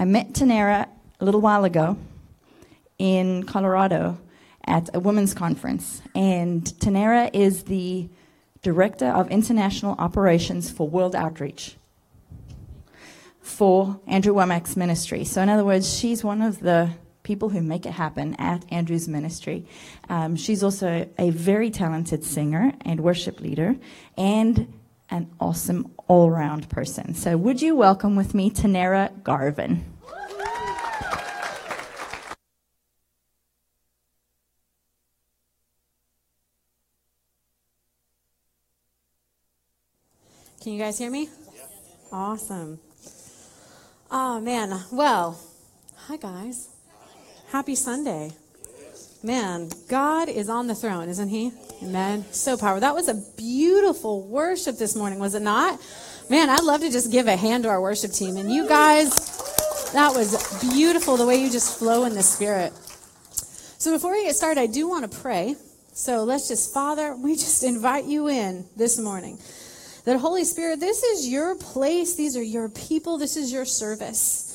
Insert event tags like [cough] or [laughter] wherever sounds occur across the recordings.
I met Tannera a little while ago in Colorado at a women's conference. And Tannera is the Director of International Operations for World Outreach for Andrew Wommack's ministry. So, in other words, she's one of the people who make it happen at Andrew's ministry. Um, she's also a very talented singer and worship leader and an awesome all round person. So, would you welcome with me Tannera Garvin? Can you guys hear me? Awesome. Oh, man. Well, hi, guys. Happy Sunday. Man, God is on the throne, isn't He? Amen. So powerful. That was a beautiful worship this morning, was it not? Man, I'd love to just give a hand to our worship team. And you guys, that was beautiful the way you just flow in the Spirit. So before we get started, I do want to pray. So let's just, Father, we just invite you in this morning. That Holy Spirit, this is your place. These are your people. This is your service.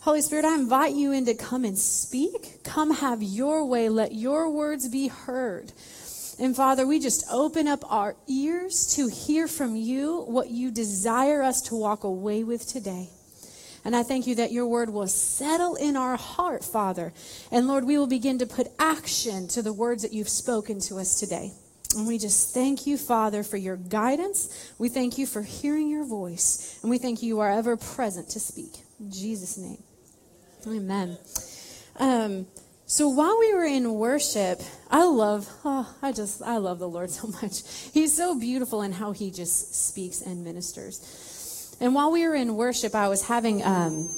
Holy Spirit, I invite you in to come and speak. Come have your way. Let your words be heard. And Father, we just open up our ears to hear from you what you desire us to walk away with today. And I thank you that your word will settle in our heart, Father. And Lord, we will begin to put action to the words that you've spoken to us today. And we just thank you, Father, for your guidance. We thank you for hearing your voice. And we thank you, you are ever present to speak. In Jesus' name. Amen. Um, so while we were in worship, I love, oh, I just, I love the Lord [laughs] so much. He's so beautiful in how he just speaks and ministers. And while we were in worship, I was having, um,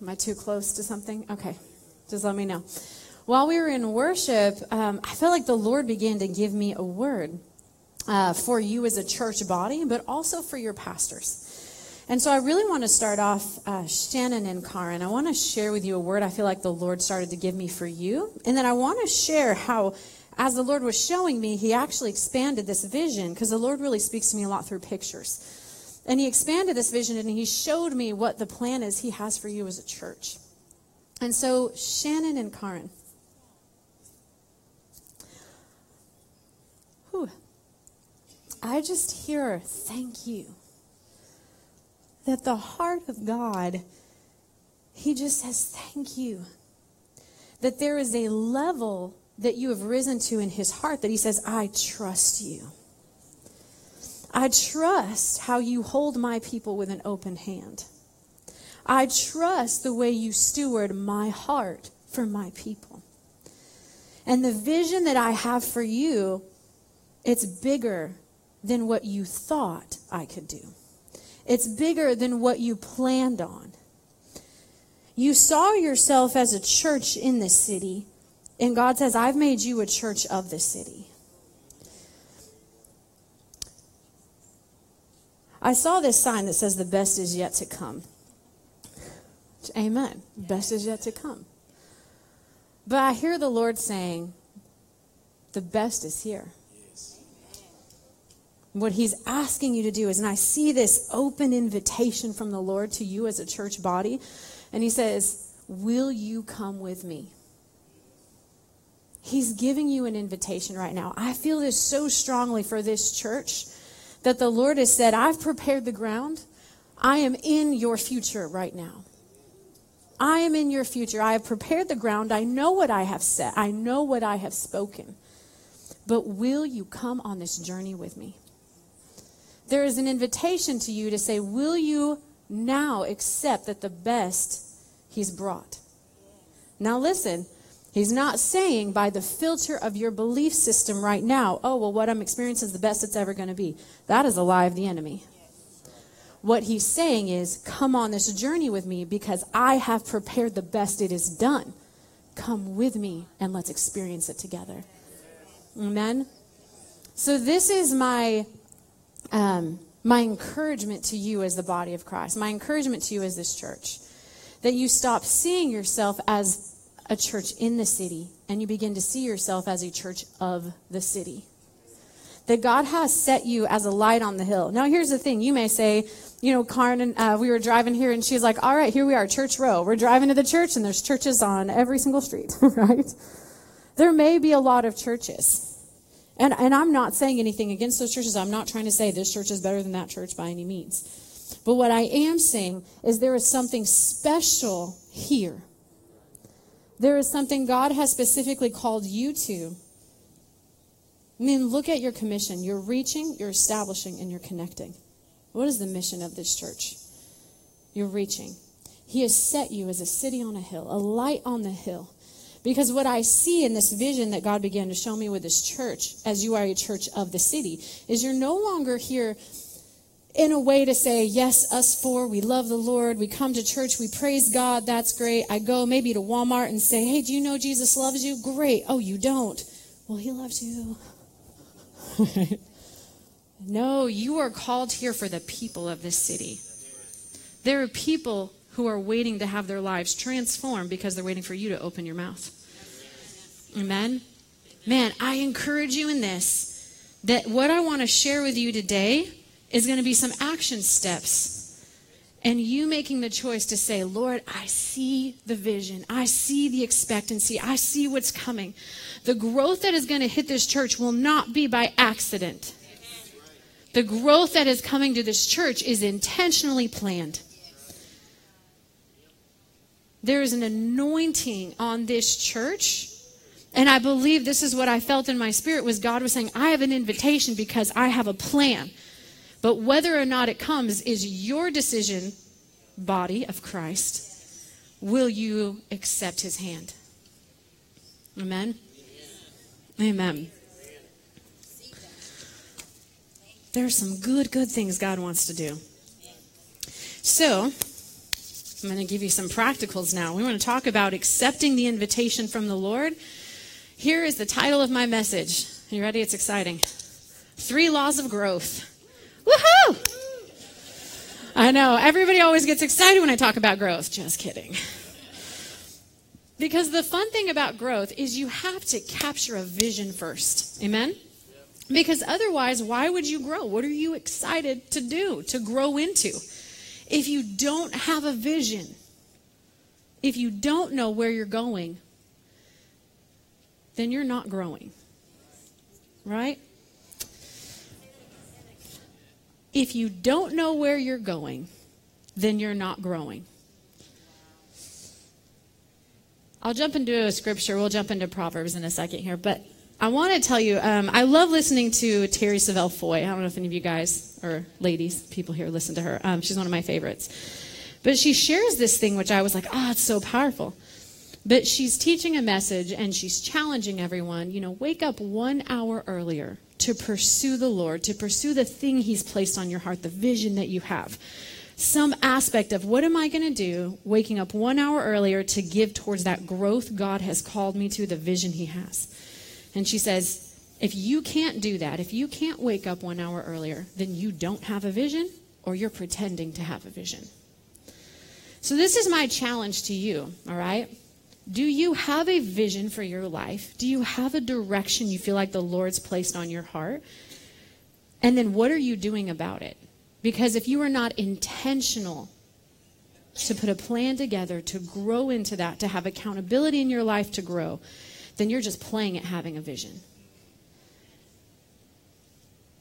am I too close to something? Okay. Just let me know while we were in worship, um, I felt like the Lord began to give me a word uh, for you as a church body, but also for your pastors. And so I really want to start off, uh, Shannon and Karen. I want to share with you a word I feel like the Lord started to give me for you. And then I want to share how, as the Lord was showing me, He actually expanded this vision because the Lord really speaks to me a lot through pictures. And He expanded this vision and He showed me what the plan is He has for you as a church. And so, Shannon and Karen. Whew. I just hear thank you. That the heart of God, He just says thank you. That there is a level that you have risen to in His heart that He says, I trust you. I trust how you hold my people with an open hand. I trust the way you steward my heart for my people. And the vision that I have for you it's bigger than what you thought I could do. It's bigger than what you planned on. You saw yourself as a church in this city, and God says, I've made you a church of the city. I saw this sign that says, The best is yet to come. Amen. Best is yet to come. But I hear the Lord saying, The best is here. What he's asking you to do is, and I see this open invitation from the Lord to you as a church body, and he says, Will you come with me? He's giving you an invitation right now. I feel this so strongly for this church that the Lord has said, I've prepared the ground. I am in your future right now. I am in your future. I have prepared the ground. I know what I have said. I know what I have spoken. But will you come on this journey with me? There is an invitation to you to say, Will you now accept that the best He's brought? Now, listen, He's not saying by the filter of your belief system right now, oh, well, what I'm experiencing is the best it's ever going to be. That is a lie of the enemy. What he's saying is, come on this journey with me because I have prepared the best it is done. Come with me and let's experience it together. Amen. So, this is my um, my encouragement to you as the body of Christ, my encouragement to you as this church, that you stop seeing yourself as a church in the city and you begin to see yourself as a church of the city. That God has set you as a light on the hill. Now, here's the thing you may say, you know, Karen and uh, we were driving here, and she's like, "All right, here we are, Church Row. We're driving to the church, and there's churches on every single street, [laughs] right? There may be a lot of churches." And, and I'm not saying anything against those churches. I'm not trying to say this church is better than that church by any means. But what I am saying is there is something special here. There is something God has specifically called you to. I mean, look at your commission. You're reaching, you're establishing, and you're connecting. What is the mission of this church? You're reaching. He has set you as a city on a hill, a light on the hill. Because what I see in this vision that God began to show me with this church, as you are a church of the city, is you're no longer here in a way to say, yes, us four, we love the Lord, we come to church, we praise God, that's great. I go maybe to Walmart and say, hey, do you know Jesus loves you? Great. Oh, you don't. Well, he loves you. [laughs] no, you are called here for the people of this city. There are people who are waiting to have their lives transformed because they're waiting for you to open your mouth. Amen. Man, I encourage you in this that what I want to share with you today is going to be some action steps. And you making the choice to say, Lord, I see the vision. I see the expectancy. I see what's coming. The growth that is going to hit this church will not be by accident. The growth that is coming to this church is intentionally planned. There is an anointing on this church. And I believe this is what I felt in my spirit was God was saying, I have an invitation because I have a plan. But whether or not it comes is your decision, body of Christ. Will you accept his hand? Amen. Amen. There are some good, good things God wants to do. So, I'm going to give you some practicals now. We want to talk about accepting the invitation from the Lord. Here is the title of my message. Are you ready? It's exciting. Three laws of growth. Woohoo! I know. Everybody always gets excited when I talk about growth. Just kidding. Because the fun thing about growth is you have to capture a vision first. Amen? Because otherwise, why would you grow? What are you excited to do, to grow into? If you don't have a vision, if you don't know where you're going, then you're not growing. Right? If you don't know where you're going, then you're not growing. I'll jump into a scripture. We'll jump into Proverbs in a second here. But I want to tell you, um, I love listening to Terry Savelle Foy. I don't know if any of you guys or ladies, people here, listen to her. Um, she's one of my favorites. But she shares this thing, which I was like, oh, it's so powerful. But she's teaching a message and she's challenging everyone, you know, wake up one hour earlier to pursue the Lord, to pursue the thing He's placed on your heart, the vision that you have. Some aspect of what am I going to do waking up one hour earlier to give towards that growth God has called me to, the vision He has. And she says, if you can't do that, if you can't wake up one hour earlier, then you don't have a vision or you're pretending to have a vision. So, this is my challenge to you, all right? Do you have a vision for your life? Do you have a direction you feel like the Lord's placed on your heart? And then what are you doing about it? Because if you are not intentional to put a plan together, to grow into that, to have accountability in your life to grow, then you're just playing at having a vision.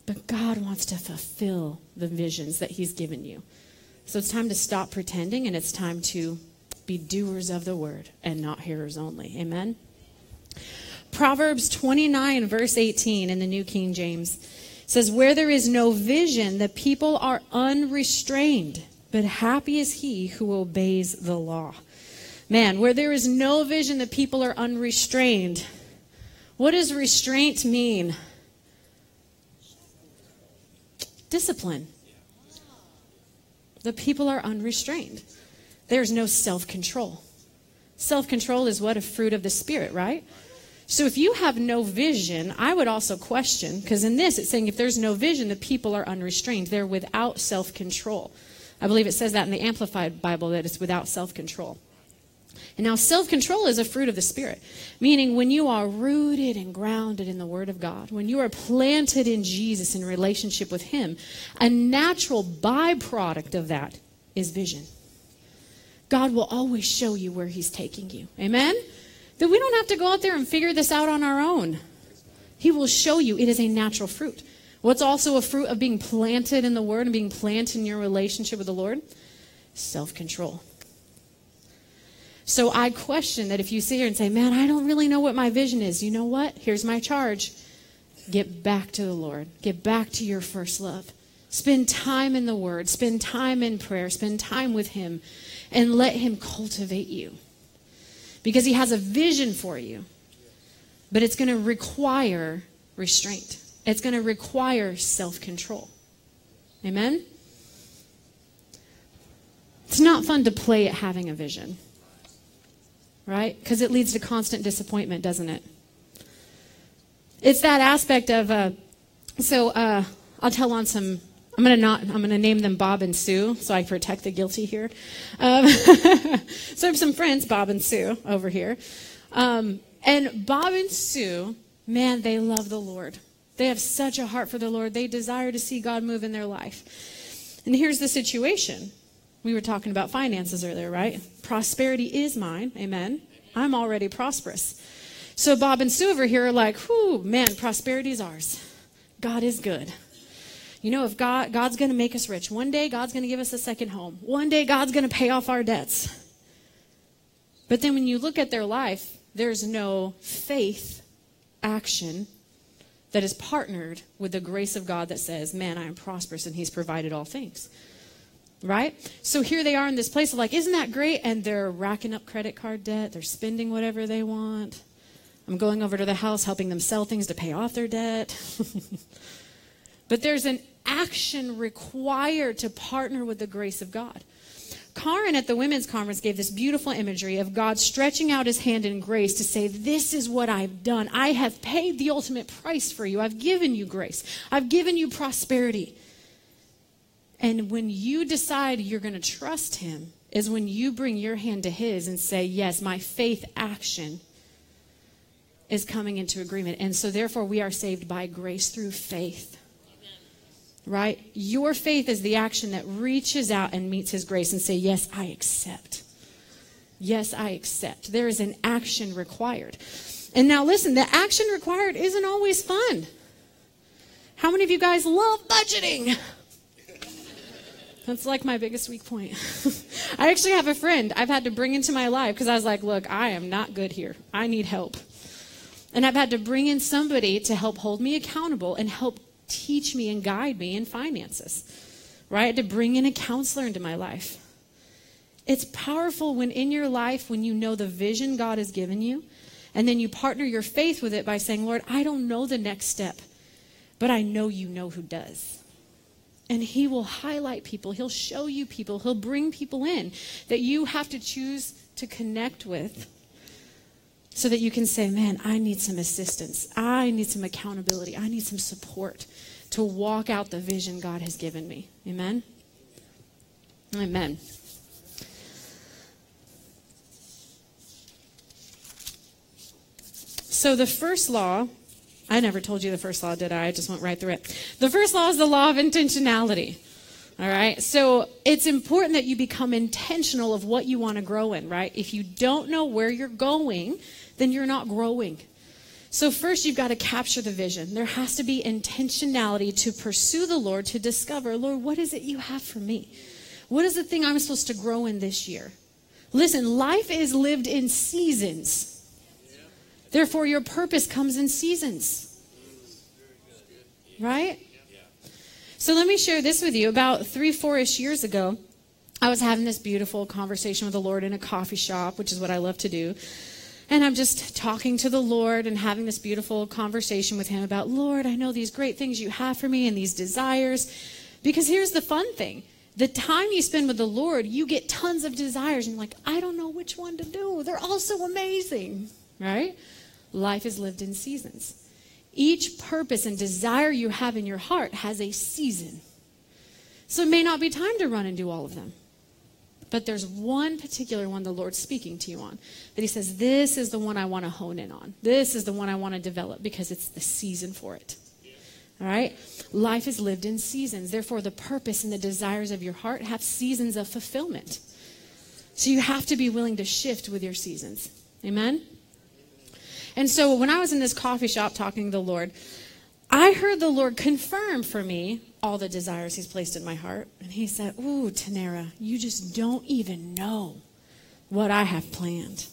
But God wants to fulfill the visions that He's given you. So it's time to stop pretending and it's time to be doers of the word and not hearers only. Amen? Proverbs 29, verse 18 in the New King James says, Where there is no vision, the people are unrestrained, but happy is he who obeys the law. Man, where there is no vision, the people are unrestrained. What does restraint mean? Discipline. The people are unrestrained. There's no self control. Self control is what? A fruit of the Spirit, right? So if you have no vision, I would also question, because in this it's saying if there's no vision, the people are unrestrained. They're without self control. I believe it says that in the Amplified Bible that it's without self control. And now self control is a fruit of the Spirit, meaning when you are rooted and grounded in the Word of God, when you are planted in Jesus in relationship with Him, a natural byproduct of that is vision. God will always show you where He's taking you. Amen? That we don't have to go out there and figure this out on our own. He will show you it is a natural fruit. What's also a fruit of being planted in the Word and being planted in your relationship with the Lord? Self control. So I question that if you sit here and say, Man, I don't really know what my vision is, you know what? Here's my charge get back to the Lord, get back to your first love. Spend time in the Word, spend time in prayer, spend time with Him, and let Him cultivate you. Because He has a vision for you, but it's going to require restraint, it's going to require self control. Amen? It's not fun to play at having a vision right? Because it leads to constant disappointment, doesn't it? It's that aspect of, uh, so uh, I'll tell on some. I'm gonna not. I'm gonna name them Bob and Sue, so I protect the guilty here. Um, [laughs] so I have some friends, Bob and Sue, over here, um, and Bob and Sue, man, they love the Lord. They have such a heart for the Lord. They desire to see God move in their life. And here's the situation. We were talking about finances earlier, right? Prosperity is mine. Amen. I'm already prosperous. So Bob and Sue over here are like, whew, man, prosperity is ours. God is good. You know, if God, God's going to make us rich, one day God's going to give us a second home. One day God's going to pay off our debts. But then when you look at their life, there's no faith action that is partnered with the grace of God that says, man, I am prosperous and he's provided all things right? So here they are in this place of like, isn't that great? And they're racking up credit card debt. They're spending whatever they want. I'm going over to the house helping them sell things to pay off their debt. [laughs] but there's an action required to partner with the grace of God. Karen at the women's conference gave this beautiful imagery of God stretching out his hand in grace to say, This is what I've done. I have paid the ultimate price for you. I've given you grace. I've given you prosperity. And when you decide you're going to trust Him, is when you bring your hand to His and say, Yes, my faith action is coming into agreement. And so, therefore, we are saved by grace through faith. Right? Your faith is the action that reaches out and meets His grace and say, Yes, I accept. Yes, I accept. There is an action required. And now, listen, the action required isn't always fun. How many of you guys love budgeting? That's like my biggest weak point. [laughs] I actually have a friend I've had to bring into my life because I was like, look, I am not good here. I need help. And I've had to bring in somebody to help hold me accountable and help teach me and guide me in finances. Right? To bring in a counselor into my life. It's powerful when in your life, when you know the vision God has given you, and then you partner your faith with it by saying, Lord, I don't know the next step, but I know you know who does. And he will highlight people, he'll show you people, he'll bring people in that you have to choose to connect with so that you can say, Man, I need some assistance. I need some accountability. I need some support to walk out the vision God has given me. Amen? Amen. So, the first law I never told you the first law, did I? I just went right through it. The first law is the law of intentionality. All right. So it's important that you become intentional of what you want to grow in, right? If you don't know where you're going, then you're not growing. So first you've got to capture the vision. There has to be intentionality to pursue the Lord to discover, Lord, what is it you have for me? What is the thing I'm supposed to grow in this year? Listen, life is lived in seasons. Therefore, your purpose comes in seasons. Right? So let me share this with you. About three, four ish years ago, I was having this beautiful conversation with the Lord in a coffee shop, which is what I love to do. And I'm just talking to the Lord and having this beautiful conversation with Him about, Lord, I know these great things you have for me and these desires. Because here's the fun thing the time you spend with the Lord, you get tons of desires. And you're like, I don't know which one to do. They're all so amazing, right? Life is lived in seasons. Each purpose and desire you have in your heart has a season. So it may not be time to run and do all of them. but there's one particular one the Lord's speaking to you on that He says, This is the one I want to hone in on. This is the one I want to develop because it's the season for it. All right? Life is lived in seasons. Therefore, the purpose and the desires of your heart have seasons of fulfillment. So you have to be willing to shift with your seasons. Amen? And so when I was in this coffee shop talking to the Lord, I heard the Lord confirm for me all the desires He's placed in my heart. And He said, Ooh, Tannera, you just don't even know what I have planned.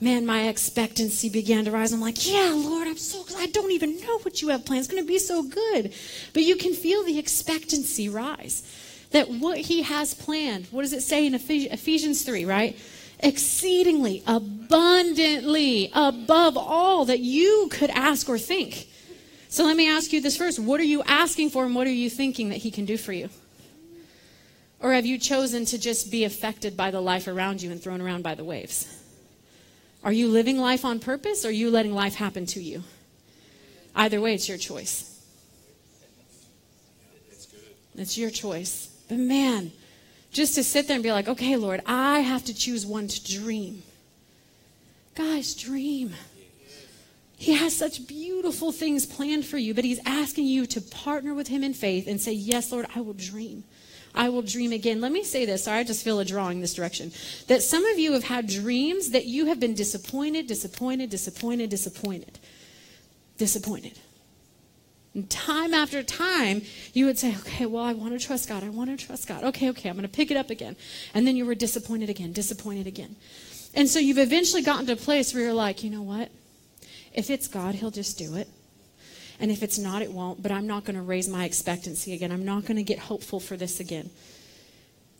Man, my expectancy began to rise. I'm like, yeah, Lord, I'm so, I don't even know what you have planned. It's going to be so good. But you can feel the expectancy rise. That what He has planned, what does it say in Ephesians 3, right? Exceedingly, abundantly, above all that you could ask or think. So let me ask you this first. What are you asking for and what are you thinking that He can do for you? Or have you chosen to just be affected by the life around you and thrown around by the waves? Are you living life on purpose or are you letting life happen to you? Either way, it's your choice. It's your choice. But man, just to sit there and be like, okay, Lord, I have to choose one to dream. Guys, dream. He has such beautiful things planned for you, but He's asking you to partner with Him in faith and say, Yes, Lord, I will dream. I will dream again. Let me say this. Sorry, I just feel a drawing this direction. That some of you have had dreams that you have been disappointed, disappointed, disappointed, disappointed. Disappointed. And time after time, you would say, okay, well, I want to trust God. I want to trust God. Okay, okay, I'm going to pick it up again. And then you were disappointed again, disappointed again. And so you've eventually gotten to a place where you're like, you know what? If it's God, He'll just do it. And if it's not, it won't. But I'm not going to raise my expectancy again. I'm not going to get hopeful for this again.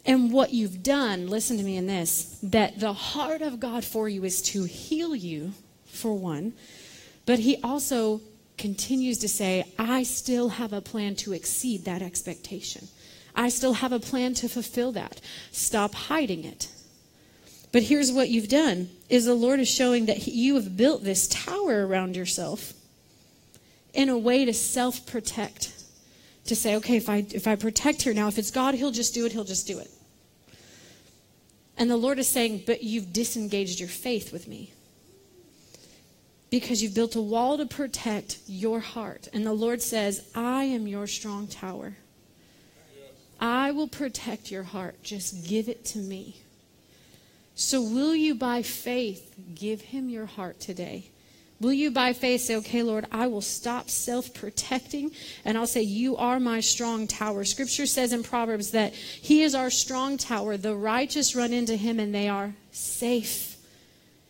And what you've done, listen to me in this, that the heart of God for you is to heal you, for one, but He also continues to say, I still have a plan to exceed that expectation. I still have a plan to fulfill that. Stop hiding it. But here's what you've done is the Lord is showing that you have built this tower around yourself in a way to self-protect. To say, okay, if I if I protect here now, if it's God, he'll just do it, he'll just do it. And the Lord is saying, but you've disengaged your faith with me. Because you've built a wall to protect your heart. And the Lord says, I am your strong tower. I will protect your heart. Just give it to me. So, will you by faith give him your heart today? Will you by faith say, okay, Lord, I will stop self protecting and I'll say, You are my strong tower. Scripture says in Proverbs that He is our strong tower. The righteous run into Him and they are safe.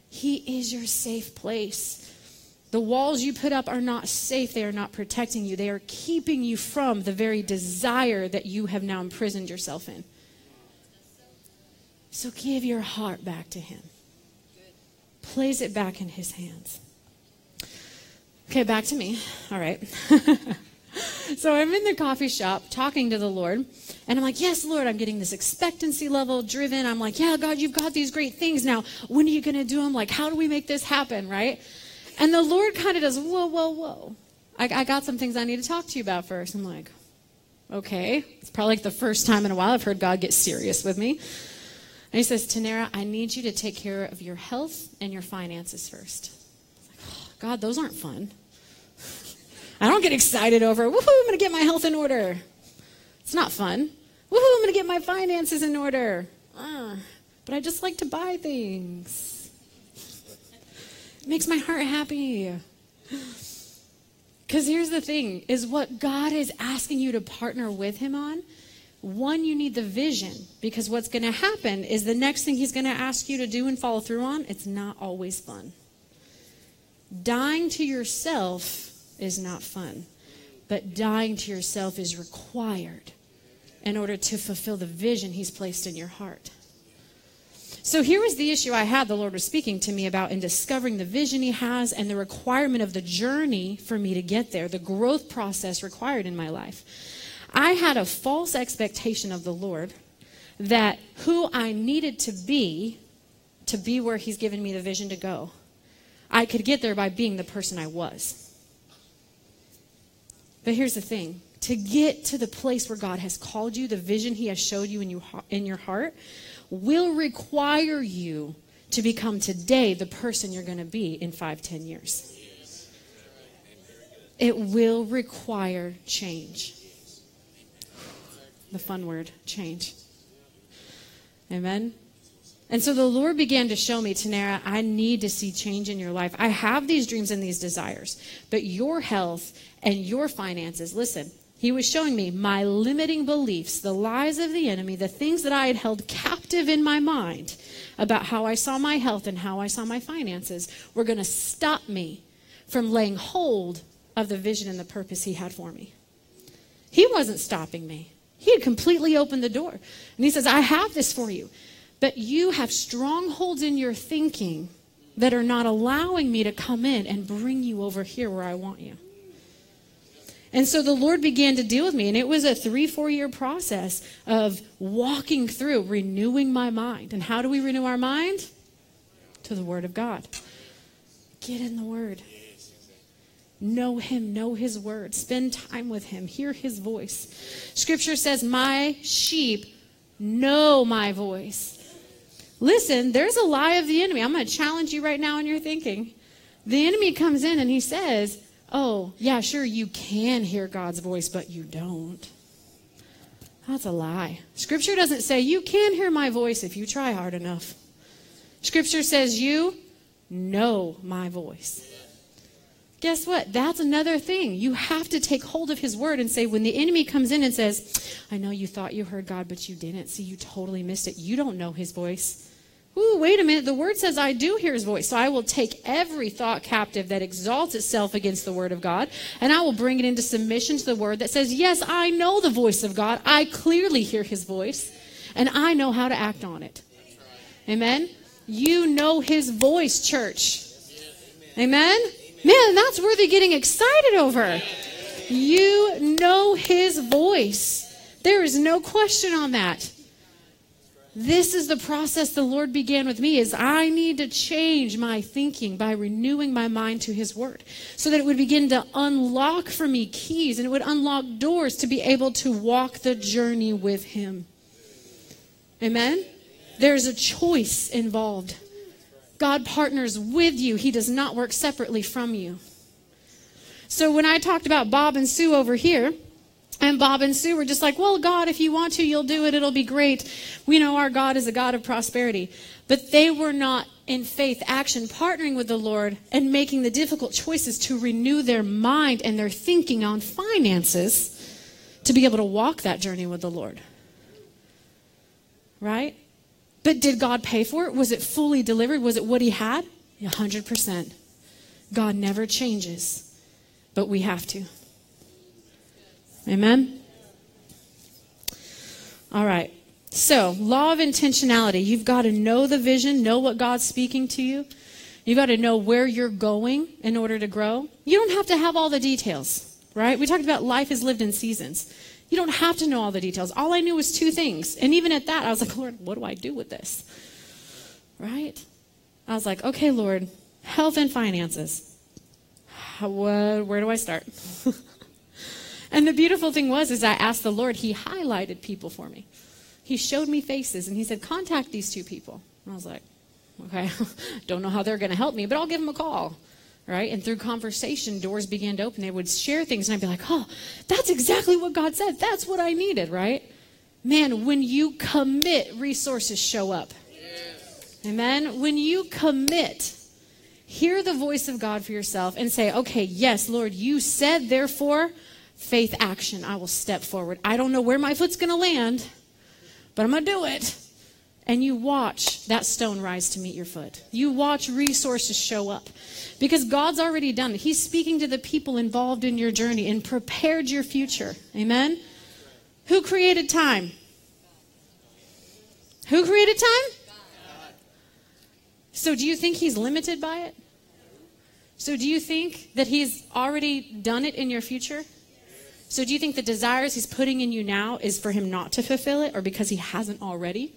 He is your safe place. The walls you put up are not safe. They are not protecting you. They are keeping you from the very desire that you have now imprisoned yourself in. So give your heart back to Him. Place it back in His hands. Okay, back to me. All right. [laughs] [laughs] so I'm in the coffee shop talking to the Lord, and I'm like, Yes, Lord, I'm getting this expectancy level driven. I'm like, Yeah, God, you've got these great things. Now, when are you going to do them? Like, how do we make this happen, right? And the Lord kind of does, Whoa, whoa, whoa. I, I got some things I need to talk to you about first. I'm like, Okay. It's probably like the first time in a while I've heard God get serious with me. And he says, Tannera, I need you to take care of your health and your finances first. Oh, God, those aren't fun. I don't get excited over, woohoo, I'm going to get my health in order. It's not fun. Woohoo, I'm going to get my finances in order. Uh, but I just like to buy things. It makes my heart happy. Because here's the thing is what God is asking you to partner with him on one, you need the vision because what's going to happen is the next thing he's going to ask you to do and follow through on, it's not always fun. Dying to yourself is not fun, but dying to yourself is required in order to fulfill the vision he's placed in your heart. So here was the issue I had, the Lord was speaking to me about in discovering the vision He has and the requirement of the journey for me to get there, the growth process required in my life. I had a false expectation of the Lord that who I needed to be to be where He's given me the vision to go, I could get there by being the person I was. But here's the thing to get to the place where God has called you, the vision He has showed you in, you, in your heart, will require you to become today the person you're going to be in five, ten years. It will require change. The fun word, change. Amen. And so the Lord began to show me, Tannera, I need to see change in your life. I have these dreams and these desires, but your health and your finances, listen, he was showing me my limiting beliefs, the lies of the enemy, the things that I had held captive in my mind about how I saw my health and how I saw my finances were going to stop me from laying hold of the vision and the purpose he had for me. He wasn't stopping me. He had completely opened the door. And he says, I have this for you. But you have strongholds in your thinking that are not allowing me to come in and bring you over here where I want you. And so the Lord began to deal with me, and it was a three, four year process of walking through, renewing my mind. And how do we renew our mind? To the Word of God. Get in the Word. Know Him, know His Word, spend time with Him, hear His voice. Scripture says, My sheep know my voice. Listen, there's a lie of the enemy. I'm going to challenge you right now in your thinking. The enemy comes in and he says, Oh, yeah, sure, you can hear God's voice, but you don't. That's a lie. Scripture doesn't say you can hear my voice if you try hard enough. Scripture says you know my voice. Guess what? That's another thing. You have to take hold of his word and say, when the enemy comes in and says, I know you thought you heard God, but you didn't. See, you totally missed it. You don't know his voice. Ooh, wait a minute. The word says I do hear his voice. So I will take every thought captive that exalts itself against the word of God, and I will bring it into submission to the word that says, Yes, I know the voice of God. I clearly hear his voice, and I know how to act on it. Amen? You know his voice, church. Amen? Man, that's worthy getting excited over. You know his voice. There is no question on that. This is the process the Lord began with me is I need to change my thinking by renewing my mind to his word so that it would begin to unlock for me keys and it would unlock doors to be able to walk the journey with him. Amen. There's a choice involved. God partners with you. He does not work separately from you. So when I talked about Bob and Sue over here, and Bob and Sue were just like, well, God, if you want to, you'll do it. It'll be great. We know our God is a God of prosperity. But they were not in faith action partnering with the Lord and making the difficult choices to renew their mind and their thinking on finances to be able to walk that journey with the Lord. Right? But did God pay for it? Was it fully delivered? Was it what He had? 100%. God never changes, but we have to. Amen? All right. So, law of intentionality. You've got to know the vision, know what God's speaking to you. You've got to know where you're going in order to grow. You don't have to have all the details, right? We talked about life is lived in seasons. You don't have to know all the details. All I knew was two things. And even at that, I was like, Lord, what do I do with this? Right? I was like, okay, Lord, health and finances. How, uh, where do I start? [laughs] And the beautiful thing was, is I asked the Lord, He highlighted people for me. He showed me faces, and He said, contact these two people. And I was like, okay, [laughs] don't know how they're going to help me, but I'll give them a call. Right? And through conversation, doors began to open. They would share things, and I'd be like, oh, that's exactly what God said. That's what I needed, right? Man, when you commit, resources show up. Yes. Amen? When you commit, hear the voice of God for yourself and say, okay, yes, Lord, you said, therefore, faith action. I will step forward. I don't know where my foot's going to land, but I'm going to do it. And you watch that stone rise to meet your foot. You watch resources show up because God's already done it. He's speaking to the people involved in your journey and prepared your future. Amen? Who created time? Who created time? So, do you think He's limited by it? So, do you think that He's already done it in your future? So do you think the desires he's putting in you now is for him not to fulfill it or because he hasn't already?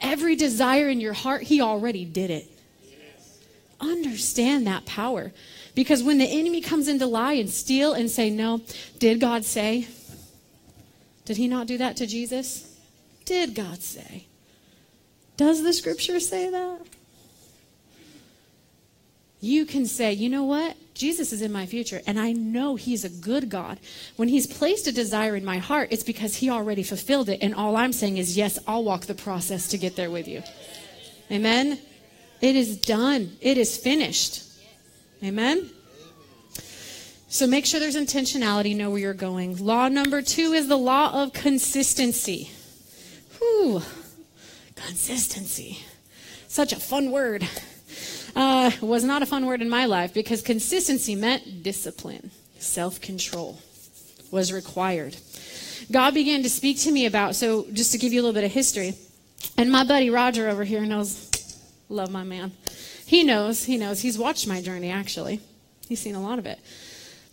Every desire in your heart, he already did it. Understand that power. Because when the enemy comes in to lie and steal and say, No, did God say? Did he not do that to Jesus? Did God say? Does the scripture say that? You can say, you know what? Jesus is in my future, and I know He's a good God. When He's placed a desire in my heart, it's because He already fulfilled it. And all I'm saying is, yes, I'll walk the process to get there with you. Amen? It is done, it is finished. Amen? So make sure there's intentionality, know where you're going. Law number two is the law of consistency. Whew. Consistency. Such a fun word. Uh, was not a fun word in my life because consistency meant discipline, self control was required. God began to speak to me about, so just to give you a little bit of history, and my buddy Roger over here knows, love my man. He knows, he knows. He's watched my journey, actually. He's seen a lot of it.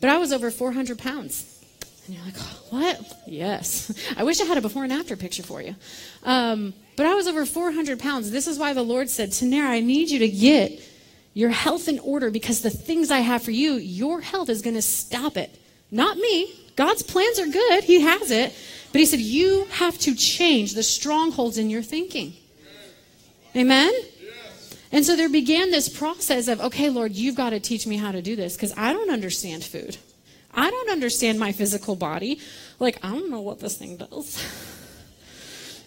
But I was over 400 pounds. And you're like, oh, what? Yes. I wish I had a before and after picture for you. Um, but I was over 400 pounds. This is why the Lord said, Tannera, I need you to get your health in order because the things I have for you, your health is going to stop it. Not me. God's plans are good. He has it. But He said, you have to change the strongholds in your thinking. Amen? And so there began this process of, okay, Lord, you've got to teach me how to do this because I don't understand food. I don't understand my physical body. Like, I don't know what this thing does. [laughs]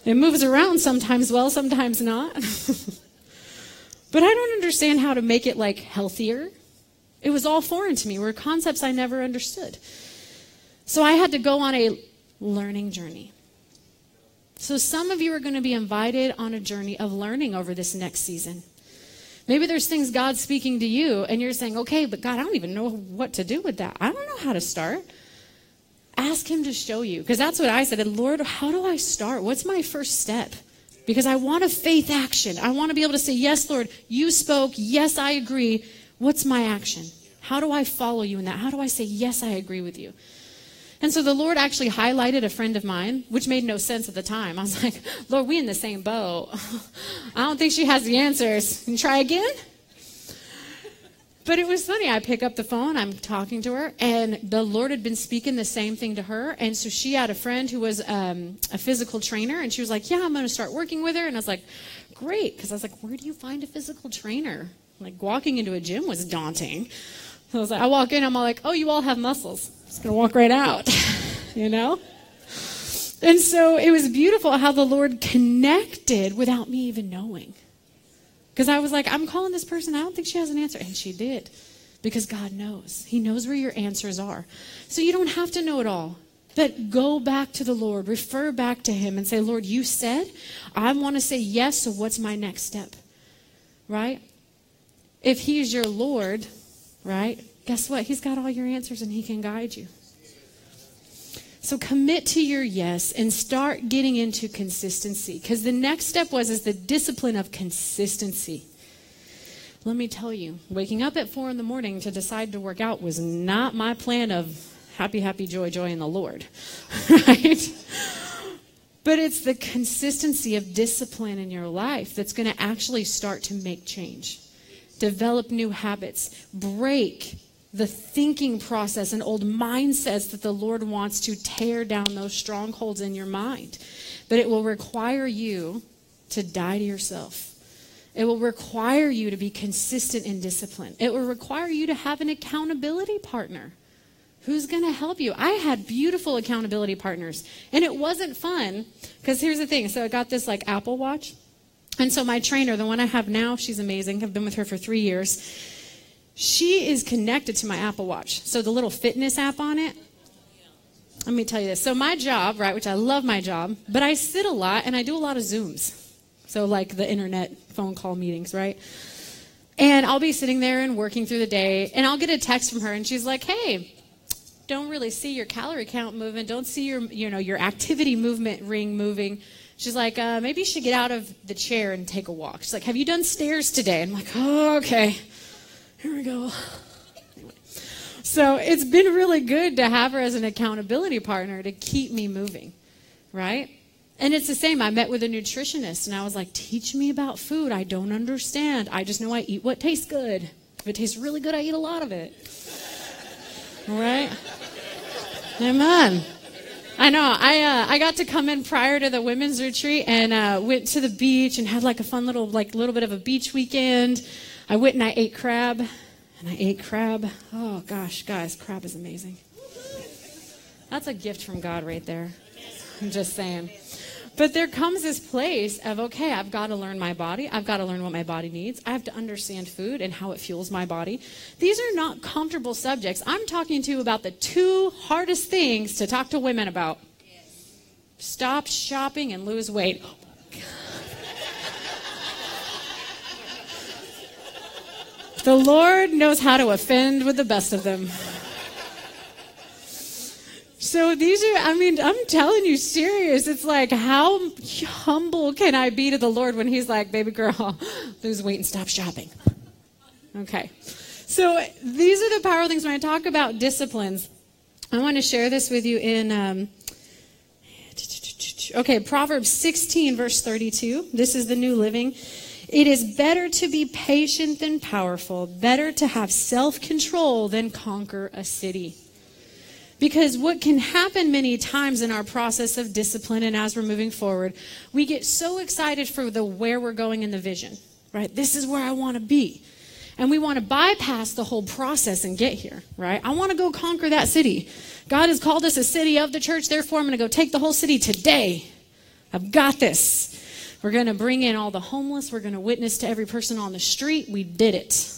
It moves around sometimes well, sometimes not. [laughs] but I don't understand how to make it like healthier. It was all foreign to me, were concepts I never understood. So I had to go on a learning journey. So some of you are going to be invited on a journey of learning over this next season. Maybe there's things God's speaking to you, and you're saying, okay, but God, I don't even know what to do with that. I don't know how to start. Ask Him to show you. Because that's what I said. And Lord, how do I start? What's my first step? Because I want a faith action. I want to be able to say, yes, Lord, you spoke. Yes, I agree. What's my action? How do I follow you in that? How do I say, yes, I agree with you? And so the Lord actually highlighted a friend of mine, which made no sense at the time. I was [laughs] like, Lord, we in the same boat. [laughs] I don't think she has the answers. You try again? But it was funny. I pick up the phone, I'm talking to her, and the Lord had been speaking the same thing to her. And so she had a friend who was um, a physical trainer, and she was like, Yeah, I'm going to start working with her. And I was like, Great. Because I was like, Where do you find a physical trainer? Like, walking into a gym was daunting. I was like, I walk in, I'm all like, Oh, you all have muscles. I'm just going to walk right out, [laughs] you know? And so it was beautiful how the Lord connected without me even knowing. Because I was like, I'm calling this person, I don't think she has an answer. And she did. Because God knows. He knows where your answers are. So you don't have to know it all. But go back to the Lord, refer back to Him, and say, Lord, you said, I want to say yes, so what's my next step? Right? If He's your Lord, right? guess what? He's got all your answers and He can guide you. So commit to your yes and start getting into consistency. Because the next step was is the discipline of consistency. Let me tell you, waking up at four in the morning to decide to work out was not my plan of happy, happy, joy, joy in the Lord. [laughs] right? But it's the consistency of discipline in your life that's going to actually start to make change, develop new habits, break the thinking process and old mindsets that the Lord wants to tear down those strongholds in your mind. But it will require you to die to yourself. It will require you to be consistent in discipline. It will require you to have an accountability partner who's going to help you. I had beautiful accountability partners, and it wasn't fun because here's the thing. So I got this like Apple Watch. And so my trainer, the one I have now, she's amazing. I've been with her for three years she is connected to my Apple Watch. So the little fitness app on it. Let me tell you this. So my job, right, which I love my job, but I sit a lot and I do a lot of Zooms. So like the internet phone call meetings, right? And I'll be sitting there and working through the day, and I'll get a text from her, and she's like, "Hey, don't really see your calorie count moving. Don't see your, you know, your activity movement ring moving." She's like, uh, "Maybe you should get out of the chair and take a walk." She's like, "Have you done stairs today?" I'm like, "Oh, okay." Here we go. Anyway. So it's been really good to have her as an accountability partner to keep me moving, right? And it's the same. I met with a nutritionist and I was like, teach me about food. I don't understand. I just know I eat what tastes good. If it tastes really good, I eat a lot of it. Right? Amen. I know. I uh, I got to come in prior to the women's retreat and uh, went to the beach and had like a fun little like little bit of a beach weekend. I went and I ate crab, and I ate crab. Oh gosh, guys, crab is amazing. That's a gift from God right there. I'm just saying. But there comes this place of, okay, I've got to learn my body. I've got to learn what my body needs. I have to understand food and how it fuels my body. These are not comfortable subjects. I'm talking to you about the two hardest things to talk to women about stop shopping and lose weight. The Lord knows how to offend with the best of them. So these are, I mean, I'm telling you, serious. It's like, how humble can I be to the Lord when He's like, baby girl, [laughs] lose weight and stop shopping? Okay. So these are the powerful things when I talk about disciplines. I want to share this with you in, um, [sniffs] okay, Proverbs 16, verse 32. This is the New Living. It is better to be patient than powerful, better to have self control than conquer a city. Because what can happen many times in our process of discipline and as we're moving forward, we get so excited for the where we're going in the vision, right? This is where I want to be. And we want to bypass the whole process and get here, right? I want to go conquer that city. God has called us a city of the church, therefore I'm going to go take the whole city today. I've got this. We're going to bring in all the homeless. We're going to witness to every person on the street. We did it,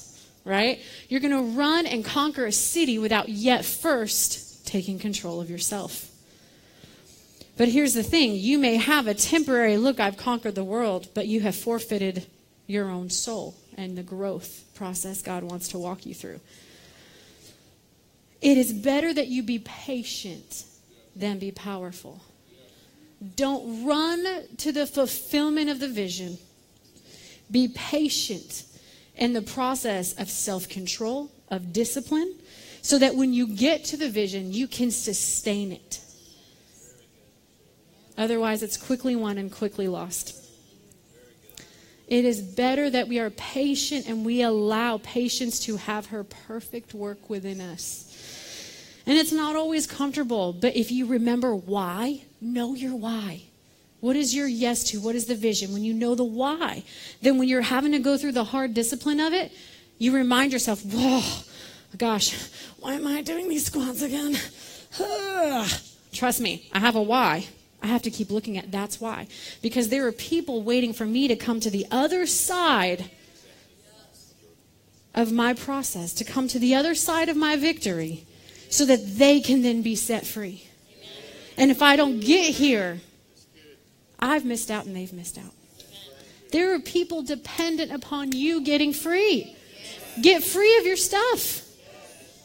right? You're going to run and conquer a city without yet first taking control of yourself. But here's the thing you may have a temporary look, I've conquered the world, but you have forfeited your own soul and the growth process God wants to walk you through. It is better that you be patient than be powerful. Don't run to the fulfillment of the vision. Be patient in the process of self control, of discipline, so that when you get to the vision, you can sustain it. Otherwise, it's quickly won and quickly lost. It is better that we are patient and we allow patience to have her perfect work within us. And it's not always comfortable, but if you remember why, know your why. What is your yes to? What is the vision? When you know the why, then when you're having to go through the hard discipline of it, you remind yourself, whoa, gosh, why am I doing these squats again? [sighs] Trust me, I have a why. I have to keep looking at that's why. Because there are people waiting for me to come to the other side of my process, to come to the other side of my victory, so that they can then be set free. And if I don't get here, I've missed out and they've missed out. There are people dependent upon you getting free. Get free of your stuff.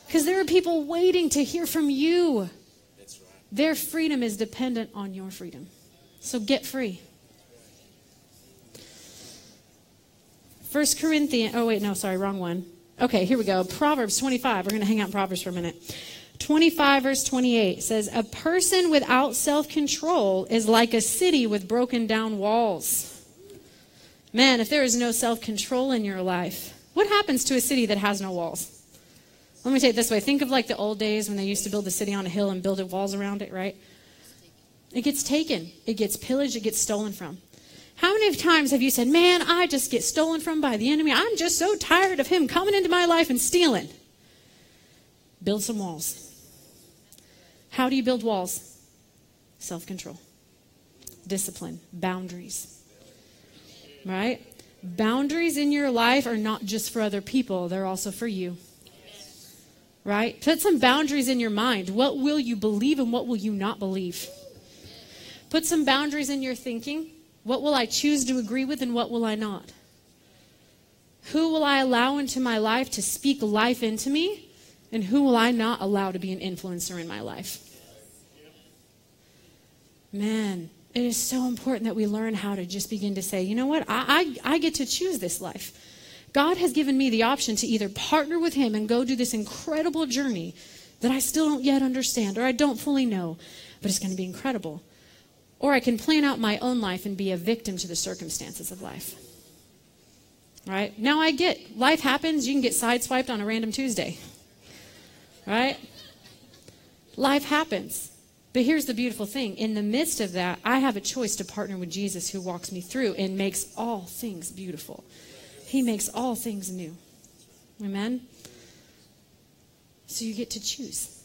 Because there are people waiting to hear from you. Their freedom is dependent on your freedom. So get free. First Corinthians, oh wait, no, sorry, wrong one. Okay, here we go. Proverbs 25. We're going to hang out in Proverbs for a minute. 25, verse 28 says, A person without self control is like a city with broken down walls. Man, if there is no self control in your life, what happens to a city that has no walls? Let me say it this way think of like the old days when they used to build a city on a hill and build walls around it, right? It gets taken, it gets pillaged, it gets stolen from. How many times have you said, Man, I just get stolen from by the enemy? I'm just so tired of him coming into my life and stealing. Build some walls. How do you build walls? Self control, discipline, boundaries. Right? Boundaries in your life are not just for other people, they're also for you right? Put some boundaries in your mind. What will you believe and what will you not believe? Put some boundaries in your thinking. What will I choose to agree with and what will I not? Who will I allow into my life to speak life into me? And who will I not allow to be an influencer in my life? Man, it is so important that we learn how to just begin to say, you know what? I, I, I get to choose this life. God has given me the option to either partner with Him and go do this incredible journey that I still don't yet understand or I don't fully know, but it's going to be incredible. Or I can plan out my own life and be a victim to the circumstances of life. Right? Now I get life happens, you can get sideswiped on a random Tuesday. Right? Life happens. But here's the beautiful thing in the midst of that, I have a choice to partner with Jesus who walks me through and makes all things beautiful. He makes all things new. Amen? So you get to choose.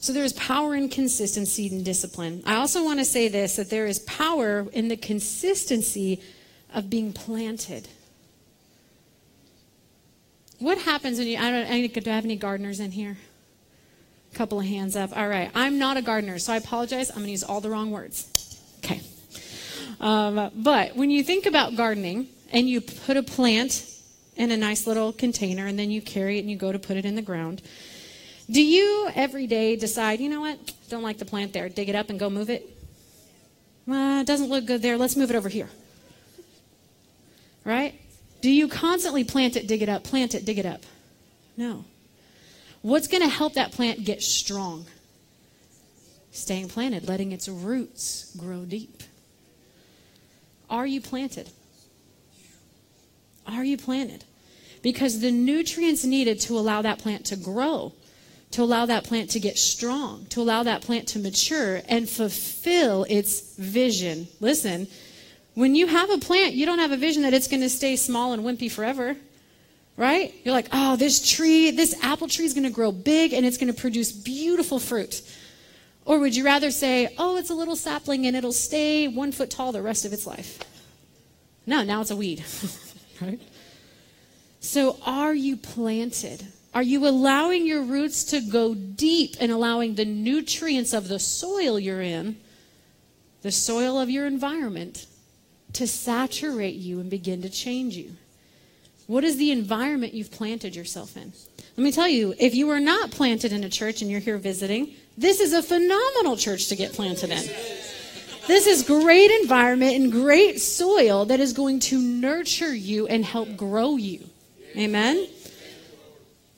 So there is power in consistency and discipline. I also want to say this that there is power in the consistency of being planted. What happens when you, I don't, I, do I have any gardeners in here? A couple of hands up. All right. I'm not a gardener, so I apologize. I'm going to use all the wrong words. Okay. Um, but when you think about gardening and you put a plant in a nice little container and then you carry it and you go to put it in the ground, do you every day decide, you know what, don't like the plant there, dig it up and go move it? Uh, it doesn't look good there, let's move it over here. Right? Do you constantly plant it, dig it up, plant it, dig it up? No. What's going to help that plant get strong? Staying planted, letting its roots grow deep. Are you planted? Are you planted? Because the nutrients needed to allow that plant to grow to allow that plant to get strong, to allow that plant to mature and fulfill its vision. Listen, when you have a plant, you don't have a vision that it's going to stay small and wimpy forever. Right? You're like, oh, this tree, this apple tree is going to grow big and it's going to produce beautiful fruit. Or would you rather say, oh, it's a little sapling and it'll stay one foot tall the rest of its life? No, now it's a weed. [laughs] right? So are you planted? Are you allowing your roots to go deep and allowing the nutrients of the soil you're in, the soil of your environment, to saturate you and begin to change you? What is the environment you've planted yourself in? Let me tell you, if you are not planted in a church and you're here visiting, this is a phenomenal church to get planted in. This is great environment and great soil that is going to nurture you and help grow you. Amen.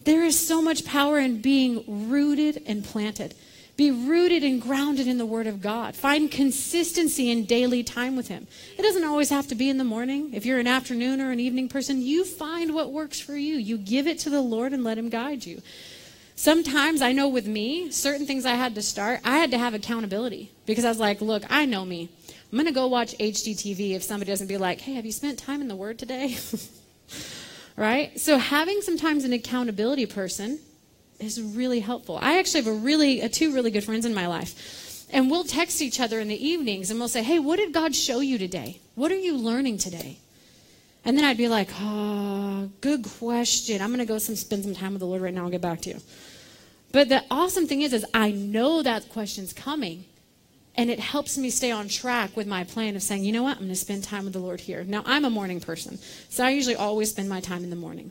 There is so much power in being rooted and planted. Be rooted and grounded in the Word of God. Find consistency in daily time with Him. It doesn't always have to be in the morning. If you're an afternoon or an evening person, you find what works for you. You give it to the Lord and let Him guide you. Sometimes I know with me, certain things I had to start, I had to have accountability because I was like, look, I know me. I'm going to go watch HGTV if somebody doesn't be like, hey, have you spent time in the Word today? [laughs] right? So having sometimes an accountability person is really helpful. I actually have a really, uh, two really good friends in my life. And we'll text each other in the evenings and we'll say, hey, what did God show you today? What are you learning today? And then I'd be like, oh, good question. I'm going to go some, spend some time with the Lord right now. I'll get back to you. But the awesome thing is, is I know that question's coming. And it helps me stay on track with my plan of saying, you know what, I'm going to spend time with the Lord here. Now, I'm a morning person, so I usually always spend my time in the morning,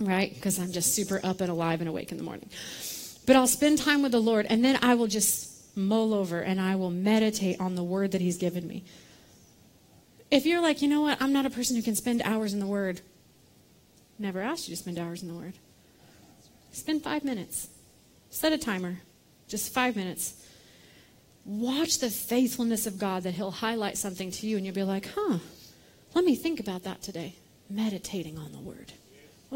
right? Because I'm just super up and alive and awake in the morning. But I'll spend time with the Lord, and then I will just mull over and I will meditate on the word that He's given me. If you're like, you know what, I'm not a person who can spend hours in the Word, never asked you to spend hours in the Word. Spend five minutes. Set a timer, just five minutes watch the faithfulness of God that He'll highlight something to you and you'll be like, huh, let me think about that today. Meditating on the Word.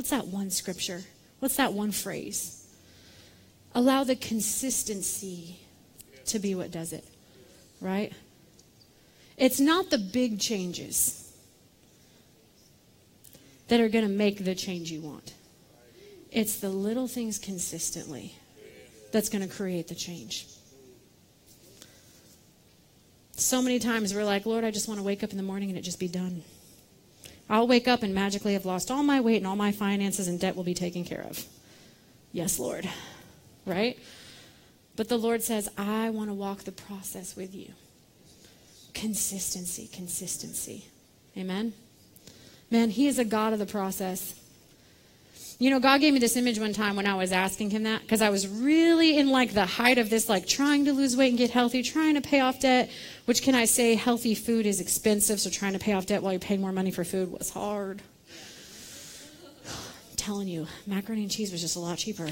What's that one scripture? What's that one phrase? Allow the consistency to be what does it, right? It's not the big changes that are going to make the change you want. It's the little things consistently that's going to create the change. So many times we're like, Lord, I just want to wake up in the morning and it just be done. I'll wake up and magically have lost all my weight and all my finances and debt will be taken care of. Yes, Lord. Right? But the Lord says, I want to walk the process with you. Consistency, consistency. Amen? Man, He is a God of the process. You know, God gave me this image one time when I was asking him that because I was really in like the height of this, like trying to lose weight and get healthy, trying to pay off debt, which can I say healthy food is expensive, so trying to pay off debt while you're paying more money for food was hard. [sighs] I'm telling you, macaroni and cheese was just a lot cheaper,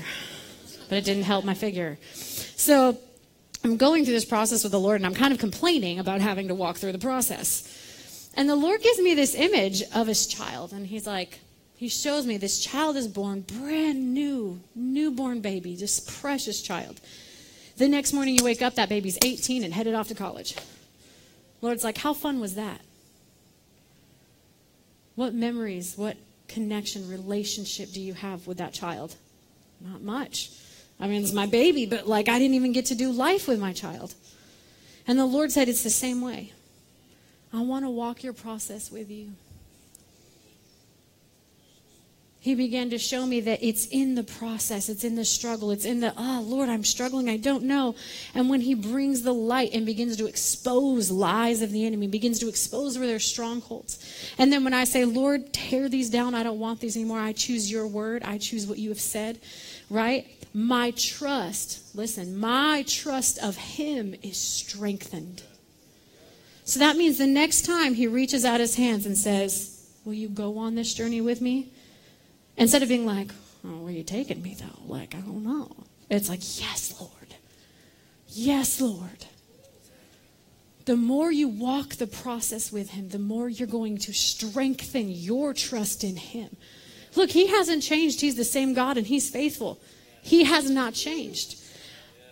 but it didn't help my figure. So I'm going through this process with the Lord and I'm kind of complaining about having to walk through the process. And the Lord gives me this image of his child. And he's like, he shows me this child is born, brand new, newborn baby, just precious child. The next morning you wake up, that baby's 18 and headed off to college. Lord's like, how fun was that? What memories, what connection, relationship do you have with that child? Not much. I mean, it's my baby, but like I didn't even get to do life with my child. And the Lord said, It's the same way. I want to walk your process with you. He began to show me that it's in the process, it's in the struggle, it's in the, oh, Lord, I'm struggling, I don't know. And when He brings the light and begins to expose lies of the enemy, begins to expose where there's strongholds. And then when I say, Lord, tear these down, I don't want these anymore, I choose your word, I choose what you have said, right? My trust, listen, my trust of Him is strengthened. So that means the next time He reaches out His hands and says, Will you go on this journey with me? Instead of being like, oh, where are you taking me though? Like, I don't know. It's like, yes, Lord. Yes, Lord. The more you walk the process with Him, the more you're going to strengthen your trust in Him. Look, He hasn't changed. He's the same God and He's faithful. He has not changed.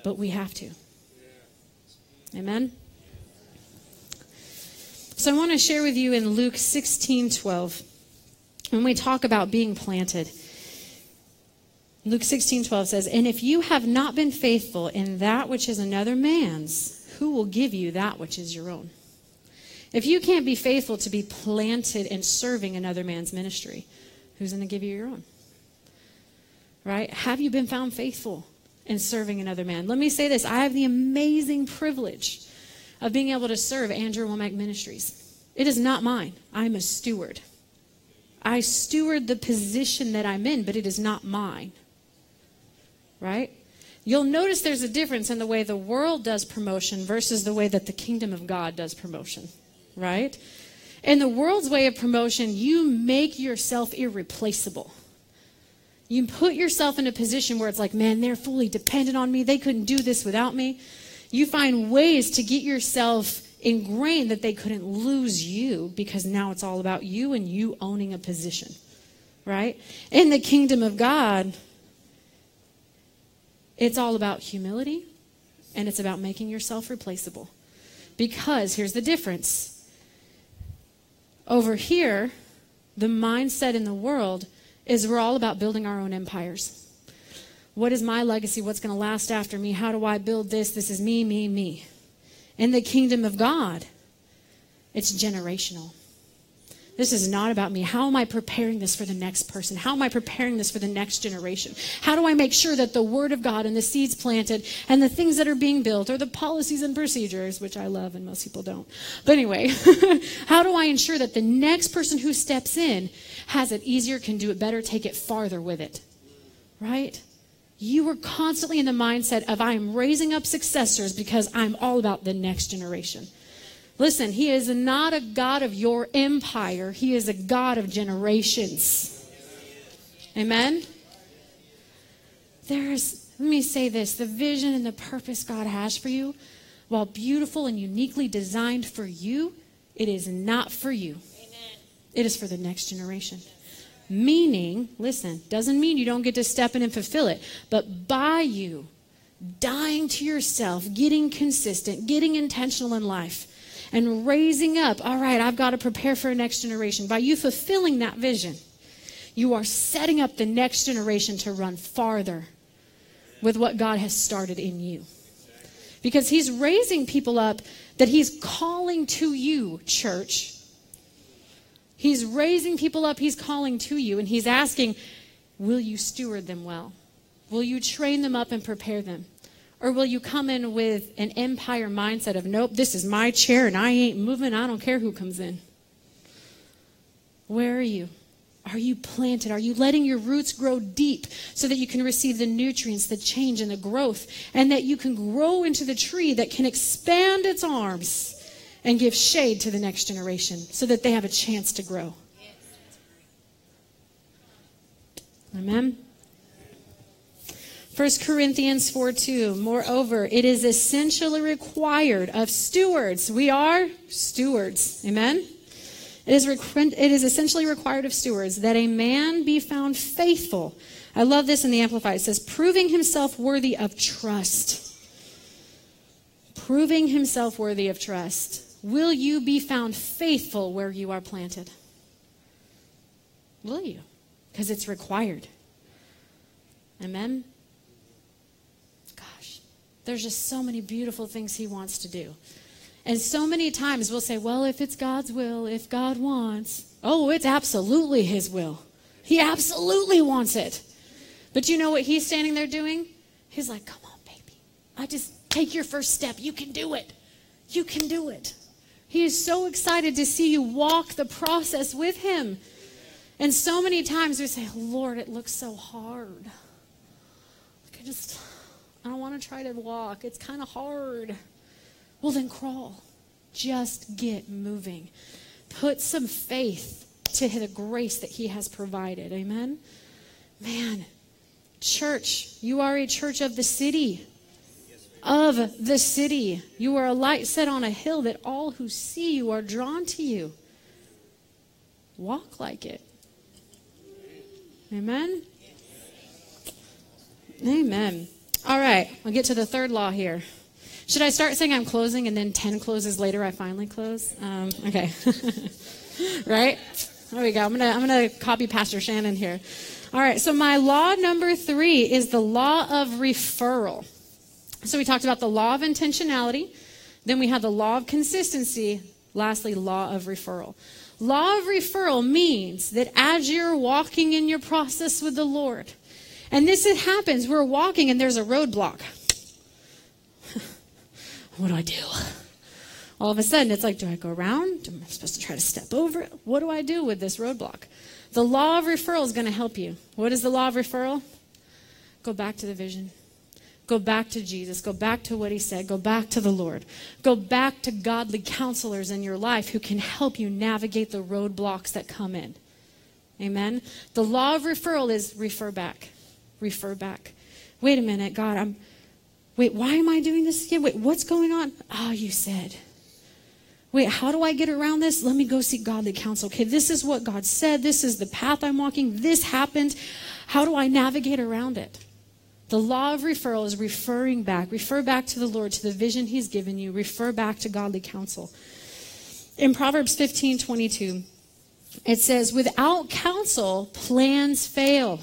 But we have to. Amen? So I want to share with you in Luke 16 12 when we talk about being planted. Luke 16, 12 says, And if you have not been faithful in that which is another man's, who will give you that which is your own? If you can't be faithful to be planted and serving another man's ministry, who's going to give you your own? Right? Have you been found faithful in serving another man? Let me say this I have the amazing privilege of being able to serve Andrew Wommack Ministries. It is not mine, I'm a steward. I steward the position that I'm in, but it is not mine. Right? You'll notice there's a difference in the way the world does promotion versus the way that the kingdom of God does promotion. Right? In the world's way of promotion, you make yourself irreplaceable. You put yourself in a position where it's like, man, they're fully dependent on me. They couldn't do this without me. You find ways to get yourself ingrained that they couldn't lose you because now it's all about you and you owning a position. Right? In the kingdom of God, it's all about humility and it's about making yourself replaceable. Because here's the difference. Over here, the mindset in the world is we're all about building our own empires. What is my legacy? What's going to last after me? How do I build this? This is me, me, me. In the kingdom of God, it's generational. This is not about me. How am I preparing this for the next person? How am I preparing this for the next generation? How do I make sure that the Word of God and the seeds planted and the things that are being built or the policies and procedures, which I love and most people don't. But anyway, [laughs] how do I ensure that the next person who steps in has it easier, can do it better, take it farther with it? Right? You were constantly in the mindset of, I am raising up successors because I'm all about the next generation. Listen, He is not a God of your empire, He is a God of generations. Amen? There's, let me say this the vision and the purpose God has for you, while beautiful and uniquely designed for you, it is not for you. Amen. It is for the next generation. Meaning, listen, doesn't mean you don't get to step in and fulfill it, but by you dying to yourself, getting consistent, getting intentional in life, and raising up, all right, I've got to prepare for a next generation. By you fulfilling that vision, you are setting up the next generation to run farther with what God has started in you. Because He's raising people up that He's calling to you, church He's raising people up, He's calling to you, and He's asking, Will you steward them well? Will you train them up and prepare them? Or will you come in with an empire mindset of, Nope, this is my chair and I ain't moving, I don't care who comes in? Where are you? Are you planted? Are you letting your roots grow deep so that you can receive the nutrients, the change, and the growth, and that you can grow into the tree that can expand its arms and give shade to the next generation so that they have a chance to grow. Amen. 1 Corinthians 4 2. Moreover, it is essentially required of stewards. We are stewards. Amen. It is, requ- it is essentially required of stewards that a man be found faithful. I love this in the Amplified. It says, proving himself worthy of trust. Proving himself worthy of trust. Will you be found faithful where you are planted? Will you? Because it's required. Amen? Gosh, there's just so many beautiful things he wants to do. And so many times we'll say, well, if it's God's will, if God wants, oh, it's absolutely His will. He absolutely wants it. But you know what He's standing there doing? He's like, come on, baby. I just take your first step. You can do it. You can do it. He is so excited to see you walk the process with Him. And so many times we say, Lord, it looks so hard. Like I just, I don't want to try to walk. It's kind of hard. Well, then crawl. Just get moving. Put some faith to the grace that He has provided. Amen? Man, church, you are a church of the city. Of the city. You are a light set on a hill that all who see you are drawn to you. Walk like it. Amen? Amen. All right, I'll get to the third law here. Should I start saying I'm closing and then 10 closes later I finally close? Um, okay. [laughs] right? There we go. I'm going to I'm going to copy Pastor Shannon here. All right, so my law number three is the law of referral. So we talked about the law of intentionality, then we have the law of consistency, lastly, law of referral. Law of referral means that as you're walking in your process with the Lord, and this happens, we're walking and there's a roadblock. [laughs] what do I do? All of a sudden, it's like, do I go around? Am I supposed to try to step over it? What do I do with this roadblock? The law of referral is going to help you. What is the law of referral? Go back to the vision. Go back to Jesus. Go back to what he said. Go back to the Lord. Go back to godly counselors in your life who can help you navigate the roadblocks that come in. Amen. The law of referral is refer back. Refer back. Wait a minute, God, I'm Wait, why am I doing this again? Wait, what's going on? Oh, you said. Wait, how do I get around this? Let me go seek godly counsel. Okay, this is what God said. This is the path I'm walking. This happened. How do I navigate around it? The law of referral is referring back. Refer back to the Lord, to the vision He's given you. Refer back to godly counsel. In Proverbs 15 22, it says, Without counsel, plans fail,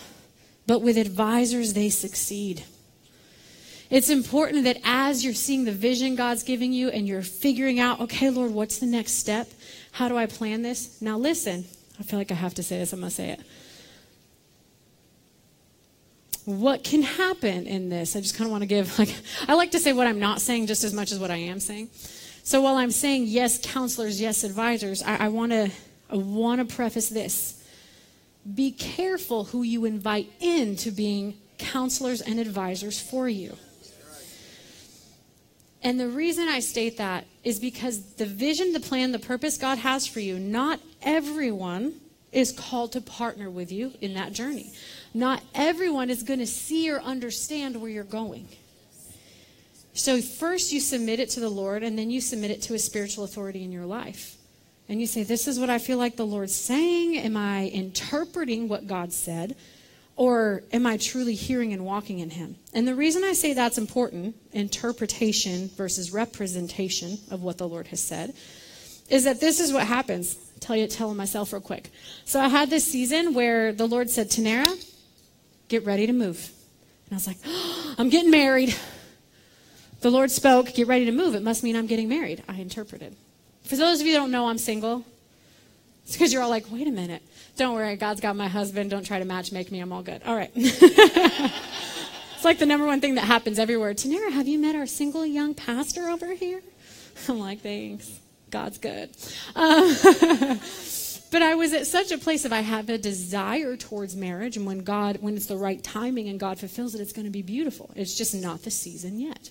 but with advisors, they succeed. It's important that as you're seeing the vision God's giving you and you're figuring out, okay, Lord, what's the next step? How do I plan this? Now, listen, I feel like I have to say this, I'm going to say it. What can happen in this? I just kind of want to give, like, [laughs] I like to say what I'm not saying just as much as what I am saying. So while I'm saying yes, counselors, yes, advisors, I, want to I want to preface this. Be careful who you invite into being counselors and advisors for you. And the reason I state that is because the vision, the plan, the purpose God has for you, not everyone is called to partner with you in that journey. Not everyone is going to see or understand where you're going. So, first you submit it to the Lord, and then you submit it to a spiritual authority in your life. And you say, This is what I feel like the Lord's saying. Am I interpreting what God said? Or am I truly hearing and walking in Him? And the reason I say that's important, interpretation versus representation of what the Lord has said, is that this is what happens. Tell you, tell myself real quick. So I had this season where the Lord said, Tannera, get ready to move. And I was like, oh, [gasps] I'm getting married. The Lord spoke, get ready to move. It must mean I'm getting married. I interpreted. For those of you that don't know, I'm single. It's because you're all like, wait a minute. Don't worry, God's got my husband. Don't try to match make me. I'm all good. All right. [laughs] it's like the number one thing that happens everywhere. Tannera, have you met our single young pastor over here? [laughs] I'm like, thanks. God's good. Uh, [laughs] but I was at such a place of I have a desire towards marriage, and when God, when it's the right timing and God fulfills it, it's going to be beautiful. It's just not the season yet.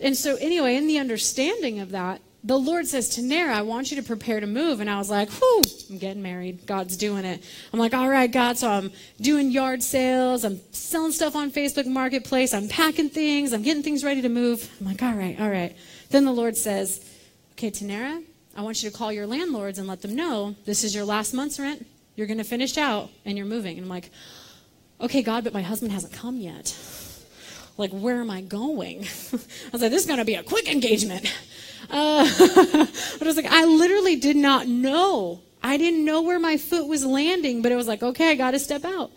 And so, anyway, in the understanding of that, the Lord says Tannera, I want you to prepare to move. And I was like, whew, I'm getting married. God's doing it. I'm like, all right, God. So I'm doing yard sales. I'm selling stuff on Facebook Marketplace. I'm packing things. I'm getting things ready to move. I'm like, all right, all right. Then the Lord says, okay, Tannera, I want you to call your landlords and let them know this is your last month's rent. You're going to finish out and you're moving. And I'm like, okay, God, but my husband hasn't come yet. Like, where am I going? [laughs] I was like, this is going to be a quick engagement. Uh, [laughs] but I was like, I literally did not know. I didn't know where my foot was landing, but it was like, okay, I got to step out.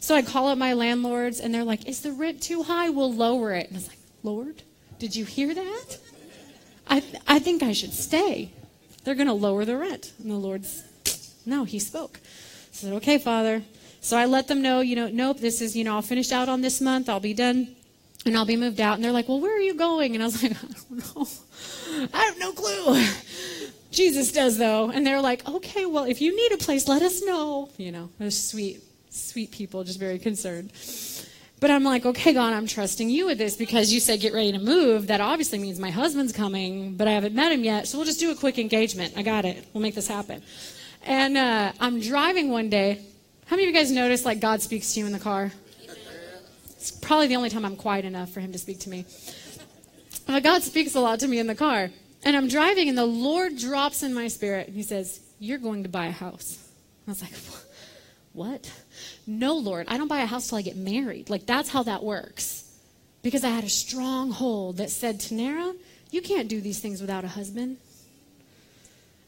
So I call up my landlords, and they're like, is the rent too high? We'll lower it. And I was like, Lord, did you hear that? I, th- I think I should stay. They're going to lower the rent. And the Lord's, no, he spoke. I said, okay, Father. So I let them know, you know, nope, this is, you know, I'll finish out on this month. I'll be done and I'll be moved out. And they're like, well, where are you going? And I was [laughs] like, I don't know. I have no clue. [laughs] Jesus does, though. And they're like, okay, well, if you need a place, let us know. You know, they're sweet, sweet people, just very concerned. But I'm like, okay, God, I'm trusting you with this because you said get ready to move. That obviously means my husband's coming, but I haven't met him yet. So we'll just do a quick engagement. I got it. We'll make this happen. And uh, I'm driving one day. How many of you guys notice like God speaks to you in the car? It's probably the only time I'm quiet enough for him to speak to me. But God speaks a lot to me in the car. And I'm driving, and the Lord drops in my spirit, and He says, You're going to buy a house. I was like, What? No, Lord, I don't buy a house till I get married. Like, that's how that works. Because I had a strong hold that said, Tannera, you can't do these things without a husband.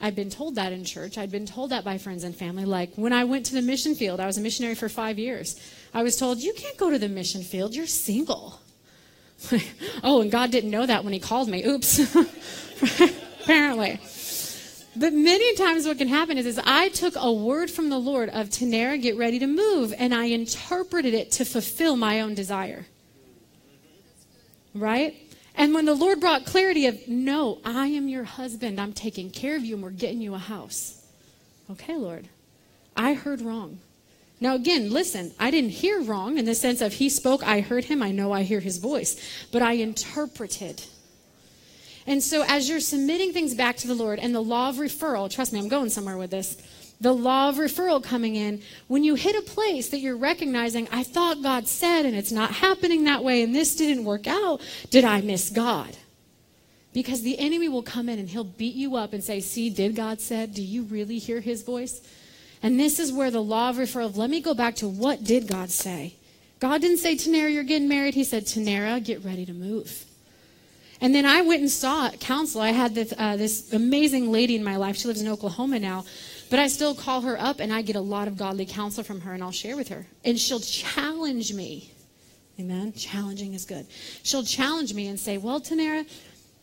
I'd been told that in church. I'd been told that by friends and family. Like when I went to the mission field, I was a missionary for five years. I was told, You can't go to the mission field, you're single. [laughs] oh, and God didn't know that when He called me. Oops. [laughs] Apparently. But many times what can happen is, is I took a word from the Lord of Tannera, get ready to move, and I interpreted it to fulfill my own desire. Right? And when the Lord brought clarity of, no, I am your husband, I'm taking care of you, and we're getting you a house. Okay, Lord, I heard wrong. Now, again, listen, I didn't hear wrong in the sense of he spoke, I heard him, I know I hear his voice, but I interpreted. And so, as you're submitting things back to the Lord and the law of referral, trust me, I'm going somewhere with this. The law of referral coming in, when you hit a place that you're recognizing, I thought God said, and it's not happening that way, and this didn't work out, did I miss God? Because the enemy will come in and he'll beat you up and say, See, did God said? Do you really hear his voice? And this is where the law of referral, let me go back to what did God say? God didn't say, Tannera, you're getting married. He said, Tannera, get ready to move. And then I went and saw counsel. I had this, uh, this amazing lady in my life. She lives in Oklahoma now. But I still call her up and I get a lot of godly counsel from her and I'll share with her. And she'll challenge me. Amen. Challenging is good. She'll challenge me and say, Well, Tannera,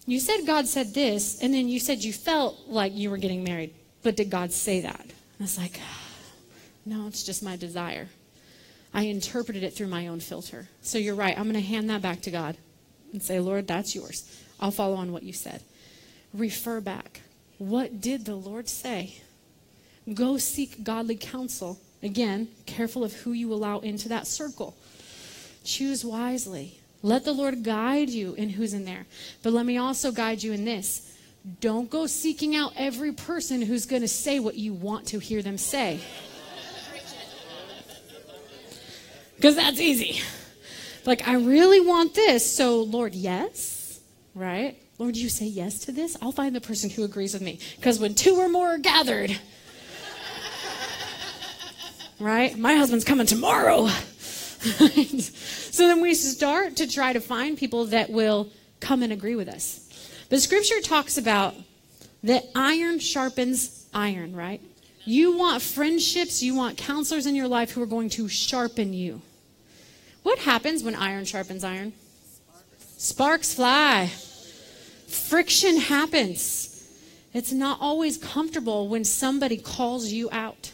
you said God said this, and then you said you felt like you were getting married. But did God say that? And I was like, No, it's just my desire. I interpreted it through my own filter. So you're right. I'm going to hand that back to God and say, Lord, that's yours. I'll follow on what you said. Refer back. What did the Lord say? Go seek godly counsel. Again, careful of who you allow into that circle. Choose wisely. Let the Lord guide you in who's in there. But let me also guide you in this. Don't go seeking out every person who's going to say what you want to hear them say. Because that's easy. Like, I really want this, so Lord, yes, right? Lord, you say yes to this? I'll find the person who agrees with me. Because when two or more are gathered, right? My husband's coming tomorrow. [laughs] so then we start to try to find people that will come and agree with us. The scripture talks about that iron sharpens iron, right? You want friendships, you want counselors in your life who are going to sharpen you. What happens when iron sharpens iron? Sparks fly. Friction happens. It's not always comfortable when somebody calls you out.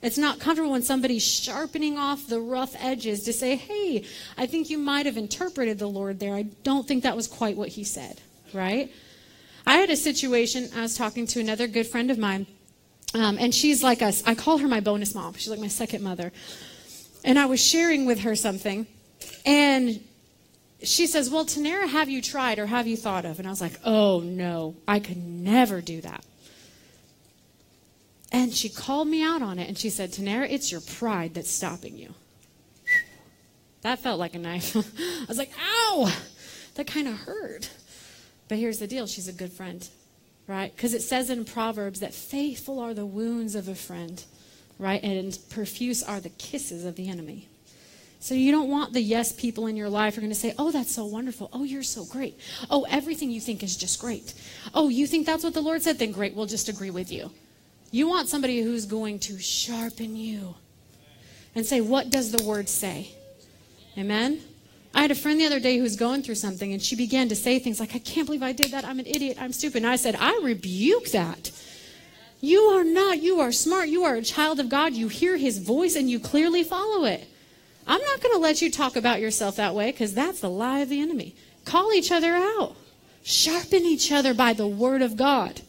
It's not comfortable when somebody's sharpening off the rough edges to say, hey, I think you might have interpreted the Lord there. I don't think that was quite what he said, right? I had a situation, I was talking to another good friend of mine, um, and she's like us. I call her my bonus mom. She's like my second mother. And I was sharing with her something, and she says, Well, Tannera, have you tried or have you thought of? And I was like, Oh, no, I could never do that. And she called me out on it, and she said, Tannera, it's your pride that's stopping you. That felt like a knife. [laughs] I was like, Ow! That kind of hurt. But here's the deal she's a good friend. right? Because it says in Proverbs that faithful are the wounds of a friend, right? And profuse are the kisses of the enemy. So you don't want the yes people in your life are going to say, "Oh, that's so wonderful. Oh, you're so great. Oh, everything you think is just great. Oh, you think that's what the Lord said? Then great. We'll just agree with you." You want somebody who's going to sharpen you and say, "What does the word say?" Amen. I had a friend the other day who was going through something, and she began to say things like, I can't believe I did that. I'm an idiot. I'm stupid. And I said, I rebuke that. You are not. You are smart. You are a child of God. You hear his voice and you clearly follow it. I'm not going to let you talk about yourself that way because that's the lie of the enemy. Call each other out, sharpen each other by the word of God,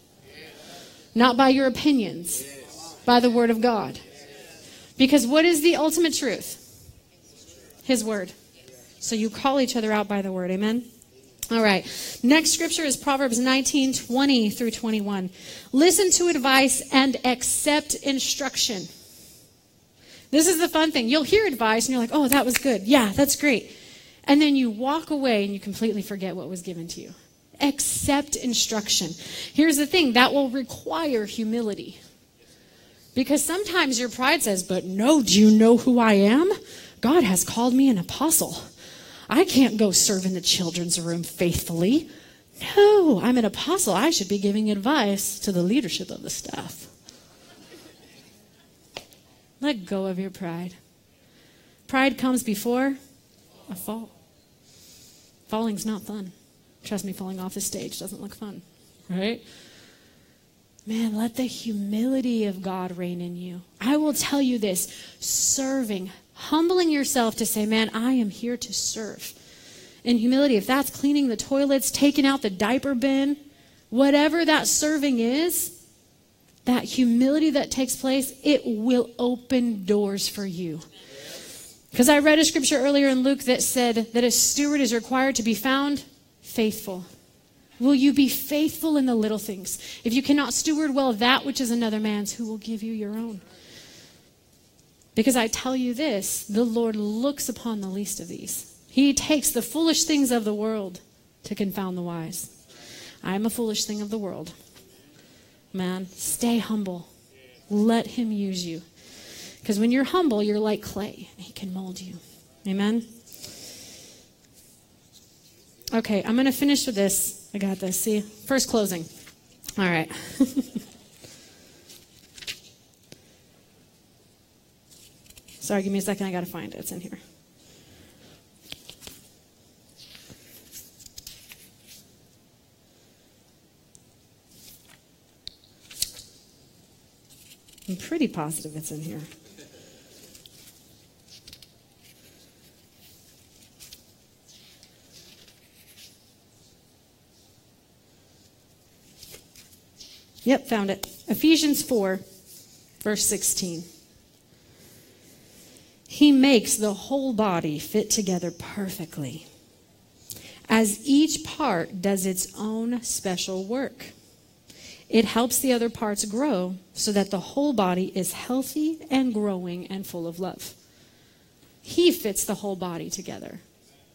not by your opinions, by the word of God. Because what is the ultimate truth? His word. So you call each other out by the word. Amen? All right. Next scripture is Proverbs 19, 20 through 21. Listen to advice and accept instruction. This is the fun thing. You'll hear advice and you're like, oh, that was good. Yeah, that's great. And then you walk away and you completely forget what was given to you. Accept instruction. Here's the thing that will require humility. Because sometimes your pride says, but no, do you know who I am? God has called me an apostle. I can't go serve in the children's room faithfully. No, I'm an apostle. I should be giving advice to the leadership of the staff. Let go of your pride. Pride comes before a fall. Falling's not fun. Trust me, falling off the stage doesn't look fun, right? Man, let the humility of God reign in you. I will tell you this serving, humbling yourself to say, Man, I am here to serve. In humility, if that's cleaning the toilets, taking out the diaper bin, whatever that serving is, that humility that takes place, it will open doors for you. Because I read a scripture earlier in Luke that said that a steward is required to be found faithful. Will you be faithful in the little things? If you cannot steward well that which is another man's, who will give you your own? Because I tell you this the Lord looks upon the least of these. He takes the foolish things of the world to confound the wise. I am a foolish thing of the world. Man, stay humble. Let Him use you. Because when you're humble, you're like clay, He can mold you. Amen? Okay, I'm going to finish with this. I got this. See? First closing. All right. [laughs] Sorry, give me a second. I got to find it. It's in here. I'm pretty positive it's in here. Yep, found it. Ephesians 4, verse 16. He makes the whole body fit together perfectly, as each part does its own special work. It helps the other parts grow so that the whole body is healthy and growing and full of love. He fits the whole body together.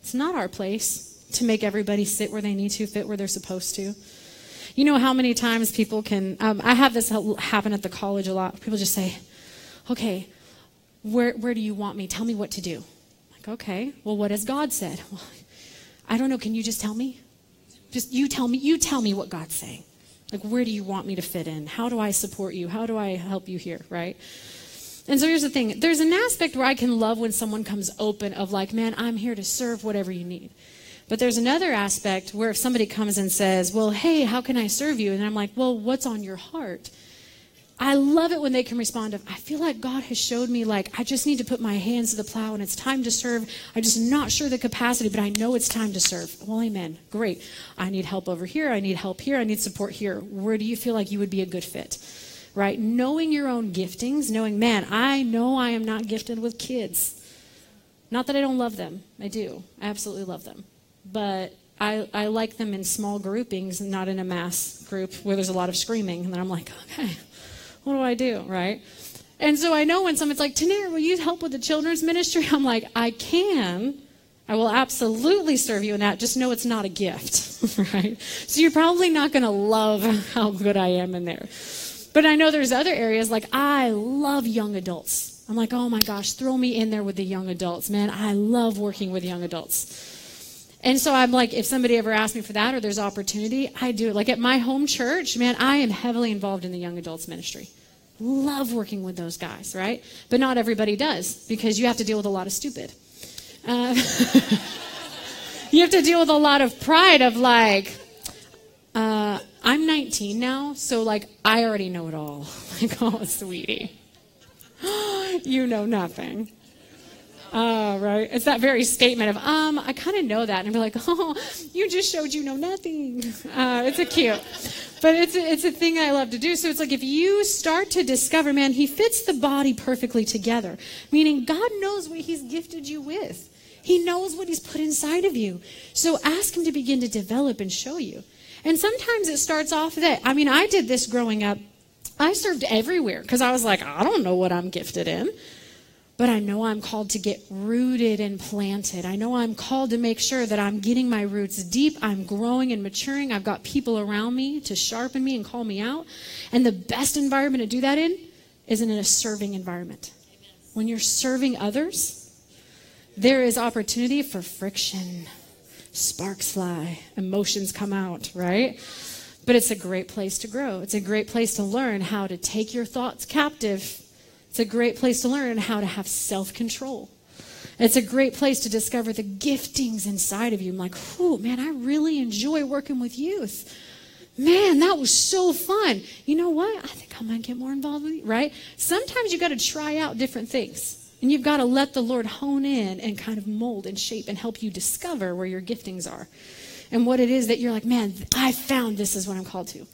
It's not our place to make everybody sit where they need to, fit where they're supposed to. You know how many times people can, um, I have this happen at the college a lot. People just say, okay, where, where do you want me? Tell me what to do. Like, okay, well, what has God said? [laughs] Well, I don't know. Can you just tell me? Just you tell me. You tell me what God's saying. Like, where do you want me to fit in? How do I support you? How do I help you here? Right? And so here's the thing there's an aspect where I can love when someone comes open of, like, man, I'm here to serve whatever you need. But there's another aspect where if somebody comes and says, well, hey, how can I serve you? And I'm like, well, what's on your heart? I love it when they can respond I feel like God has showed me like I just need to put my hands to the plow and it's time to serve. I'm just not sure the capacity, but I know it's time to serve. Well, amen. Great. I need help over here. I need help here. I need support here. Where do you feel like you would be a good fit? Right? Knowing your own giftings, knowing, man, I know I am not gifted with kids. Not that I don't love them. I do. I absolutely love them. But I, I like them in small groupings not in a mass group where there's a lot of screaming. And then I'm like, [laughs] okay what do I do, right? And so I know when someone's like, Tannera, will you help with the children's ministry? [laughs] I'm like, I can, I will absolutely serve you in that. Just know it's not a gift, [laughs] right? So you're probably not going to love [laughs] how good I am in there. But I know there's other areas like I love young adults. I'm like, oh my gosh, throw me in there with the young adults. Man, I love working with young adults. And so I'm like, if somebody ever asks me for that or there's opportunity, I do it. Like at my home church, man, I am heavily involved in the young adults ministry. Love working with those guys, right? But not everybody does because you have to deal with a lot of stupid. Uh, [laughs] you have to deal with a lot of pride of like, uh, I'm 19 now, so like I already know it all. [laughs] Like, oh, sweetie, [gasps] you know nothing. Oh, right. It's that very statement of, um, I kind of know that. And I'd be like, [laughs] oh, you just showed you know nothing. Uh, it's a cute. But it's a, it's a thing I love to do. So it's like if you start to discover, man, he fits the body perfectly together. Meaning God knows what he's gifted you with. He knows what he's put inside of you. So ask him to begin to develop and show you. And sometimes it starts off that, I mean, I did this growing up. I served everywhere because I was like, I don't know what I'm gifted in. But I know I'm called to get rooted and planted. I know I'm called to make sure that I'm getting my roots deep. I'm growing and maturing. I've got people around me to sharpen me and call me out. And the best environment to do that in is in a serving environment. When you're serving others, there is opportunity for friction. Sparks fly, emotions come out, right? But it's a great place to grow. It's a great place to learn how to take your thoughts captive it's a great place to learn how to have self control. It's a great place to discover the giftings inside of you. I'm like, oh, man, I really enjoy working with youth. Man, that was so fun. You know what? I think I might get more involved with you, right? Sometimes you got to try out different things. And you've got to let the Lord hone in and kind of mold and shape and help you discover where your giftings are and what it is that you're like, man, I found this is what I'm called to.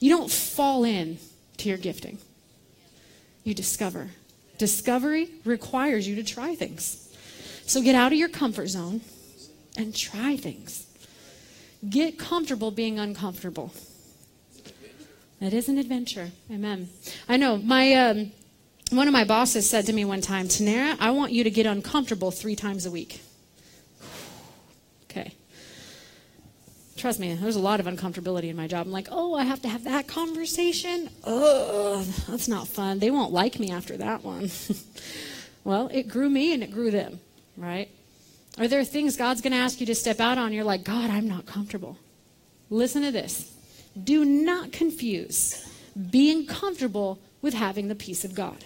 You don't fall in to your gifting you discover. Discovery requires you to try things. So get out of your comfort zone and try things. Get comfortable being uncomfortable. It is an adventure. Amen. I know. My um, one of my bosses said to me one time, Tannera, I want you to get uncomfortable three times a week. okay. Trust me, there's a lot of uncomfortability in my job. I'm like, oh, I have to have that conversation? Ugh, that's not fun. They won't like me after that one. [laughs] well, it grew me and it grew them, right? Are there things God's going to ask you to step out on? You're like, God, I'm not comfortable. Listen to this. Do not confuse being comfortable with having the peace of God.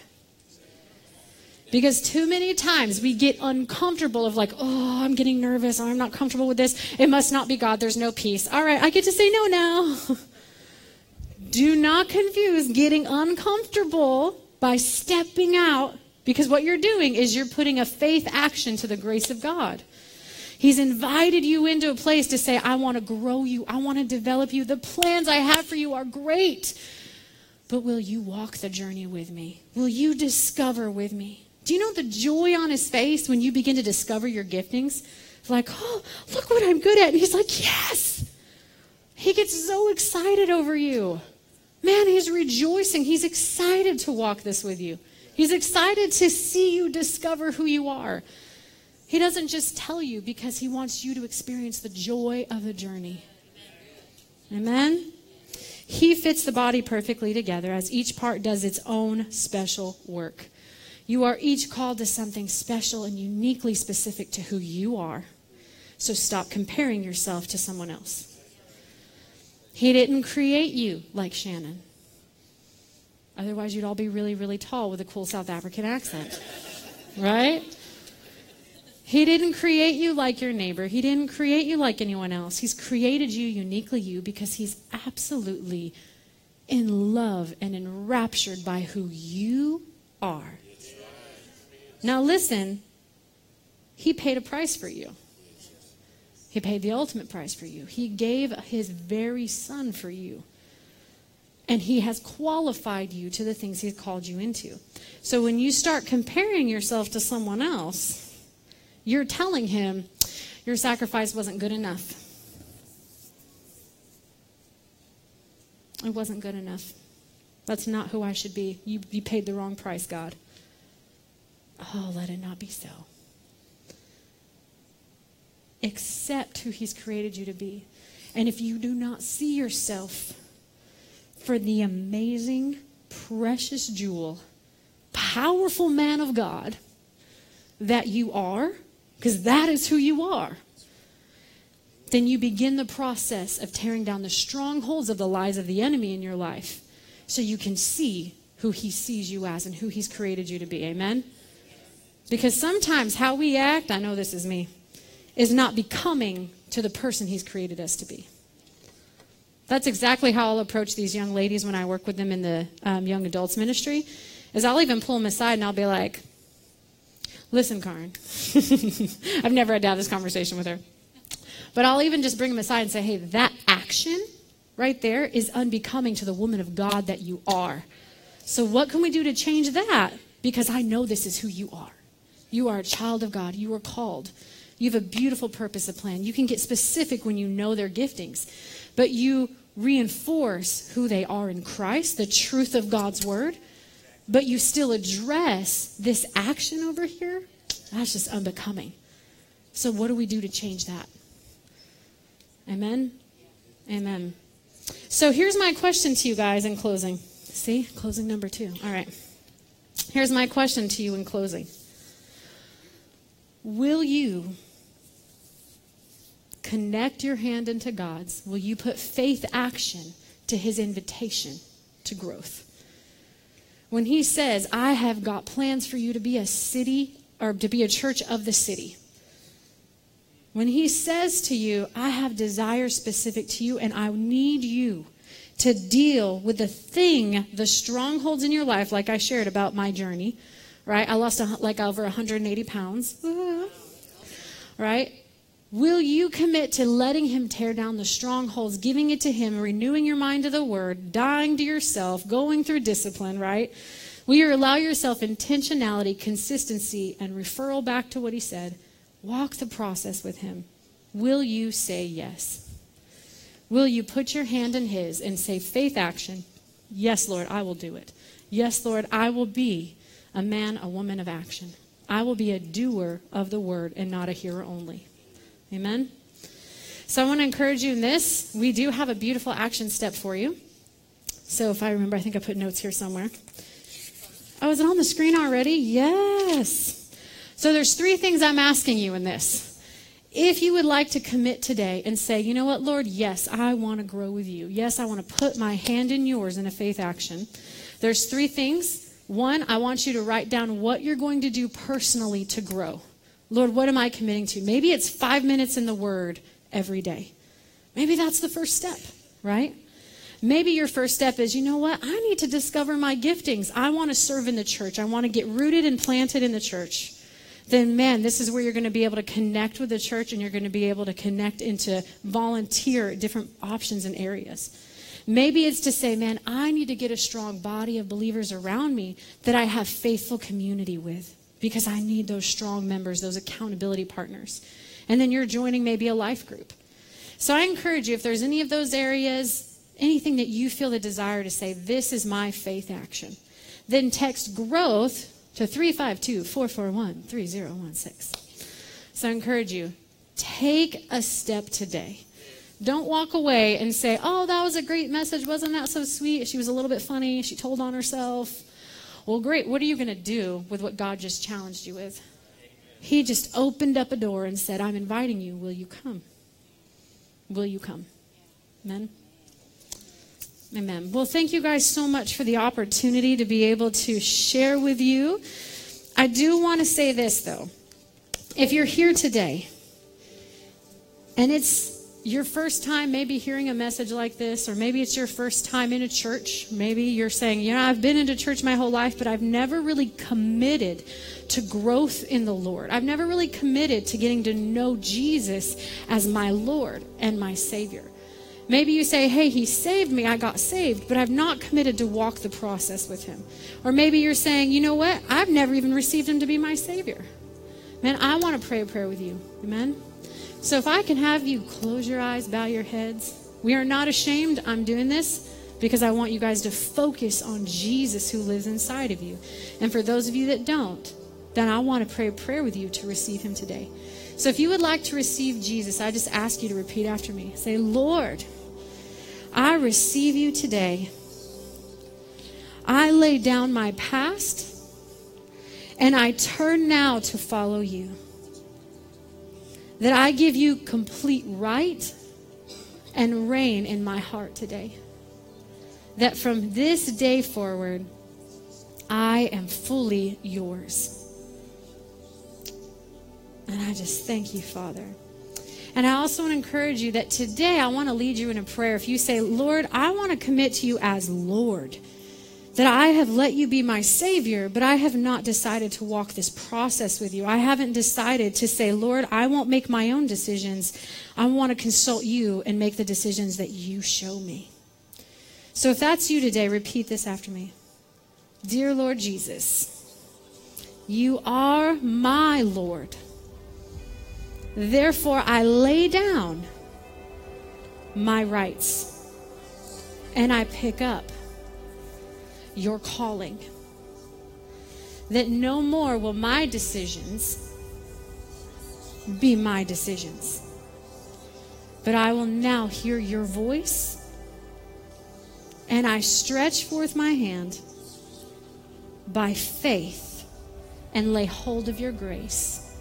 Because too many times we get uncomfortable of like, oh, I'm getting nervous. I'm not comfortable with this. It must not be God. There's no peace. All right, I get to say no now. [laughs] Do not confuse getting uncomfortable by stepping out because what you're doing is you're putting a faith action to the grace of God. He's invited you into a place to say, I want to grow you. I want to develop you. The plans I have for you are great. But will you walk the journey with me? Will you discover with me? Do you know the joy on his face when you begin to discover your giftings? like, oh, look what I'm good at. And he's like, yes. He gets so excited over you. Man, he's rejoicing. He's excited to walk this with you. He's excited to see you discover who you are. He doesn't just tell you because he wants you to experience the joy of the journey. Amen? He fits the body perfectly together as each part does its own special work. You are each called to something special and uniquely specific to who you are. So stop comparing yourself to someone else. He didn't create you like Shannon. Otherwise, you'd all be really, really tall with a cool South African accent. Right? He didn't create you like your neighbor. He didn't create you like anyone else. He's created you uniquely you because he's absolutely in love and enraptured by who you are. Now, listen, he paid a price for you. He paid the ultimate price for you. He gave his very son for you. And he has qualified you to the things he's called you into. So when you start comparing yourself to someone else, you're telling him your sacrifice wasn't good enough. It wasn't good enough. That's not who I should be. You, you paid the wrong price, God. Oh, let it not be so. accept who He's created you to be, and if you do not see yourself for the amazing, precious jewel, powerful man of God that you are, because that is who you are, then you begin the process of tearing down the strongholds of the lies of the enemy in your life so you can see who he sees you as and who he's created you to be. Amen? Because sometimes how we act, I know this is me, is not becoming to the person he's created us to be. That's exactly how I'll approach these young ladies when I work with them in the um, young adults ministry. Is I'll even pull them aside and I'll be like, "Listen, Karen, [laughs] I've never had to have this conversation with her, but I'll even just bring them aside and say, "Hey, that action right there is unbecoming to the woman of God that you are. So what can we do to change that? Because I know this is who you are. You are a child of God. You are called. You have a beautiful purpose, a plan. You can get specific when you know their giftings, but you reinforce who they are in Christ, the truth of God's word, but you still address this action over here. That's just unbecoming. So, what do we do to change that? Amen? Amen. So, here's my question to you guys in closing. See, closing number two. All right. Here's my question to you in closing Will you connect your hand into God's? Will you put faith action to his invitation to growth? When he says, I have got plans for you to be a city or to be a church of the city. When he says to you, I have desires specific to you and I need you to deal with the thing, the strongholds in your life, like I shared about my journey, right? I lost a, like over 180 pounds, right? Will you commit to letting Him tear down the strongholds, giving it to Him, renewing your mind to the Word, dying to yourself, going through discipline, right? Will you allow yourself intentionality, consistency, and referral back to what He said? Walk the process with Him. Will you say yes? Will you put your hand in His and say, faith action? Yes, Lord, I will do it. Yes, Lord, I will be a man, a woman of action. I will be a doer of the word and not a hearer only. Amen? So I want to encourage you in this. We do have a beautiful action step for you. So if I remember, I think I put notes here somewhere. Oh, is it on the screen already? Yes. So there's three things I'm asking you in this. If you would like to commit today and say, you know what, Lord, yes, I want to grow with you. Yes, I want to put my hand in yours in a faith action. There's three things. One, I want you to write down what you're going to do personally to grow. Lord, what am I committing to? Maybe it's five minutes in the Word every day. Maybe that's the first step, right? Maybe your first step is, you know what? I need to discover my giftings. I want to serve in the church. I want to get rooted and planted in the church. Then, man, this is where you're going to be able to connect with the church and you're going to be able to connect into volunteer different options and areas. Maybe it's to say, man, I need to get a strong body of believers around me that I have faithful community with because I need those strong members, those accountability partners. And then you're joining maybe a life group. So I encourage you, if there's any of those areas, anything that you feel the desire to say, this is my faith action, then text growth to 352 441 3016. So I encourage you, take a step today. Don't walk away and say, oh, that was a great message. Wasn't that so sweet? She was a little bit funny. She told on herself. Well, great. What are you going to do with what God just challenged you with? He just opened up a door and said, I'm inviting you. Will you come? Will you come? Amen. Amen. Well, thank you guys so much for the opportunity to be able to share with you. I do want to say this, though. If you're here today and it's your first time maybe hearing a message like this, or maybe it's your first time in a church. Maybe you're saying, you know, I've been into church my whole life, but I've never really committed to growth in the Lord. I've never really committed to getting to know Jesus as my Lord and my Savior. Maybe you say, hey, he saved me, I got saved, but I've not committed to walk the process with him. Or maybe you're saying, you know what? I've never even received him to be my Savior. Man, I want to pray a prayer with you. Amen? So if I can have you close your eyes, bow your heads. We are not ashamed. I'm doing this because I want you guys to focus on Jesus who lives inside of you. And for those of you that don't, then I want to pray a prayer with you to receive him today. So if you would like to receive Jesus, I just ask you to repeat after me. Say, Lord, I receive you today. I lay down my past and I turn now to follow you. That I give you complete right and reign in my heart today. That from this day forward, I am fully yours. And I just thank you, Father. And I also want to encourage you that today I want to lead you in a prayer. If you say, Lord, I want to commit to you as Lord, that I have let you be my Savior, but I have not decided to walk this process with you. I haven't decided to say, Lord, I won't make my own decisions. I want to consult you and make the decisions that you show me. So if that's you today, repeat this after me Dear Lord Jesus, you are my Lord. Therefore, I lay down my rights and I pick up your calling. That no more will my decisions be my decisions, but I will now hear your voice and I stretch forth my hand by faith and lay hold of your grace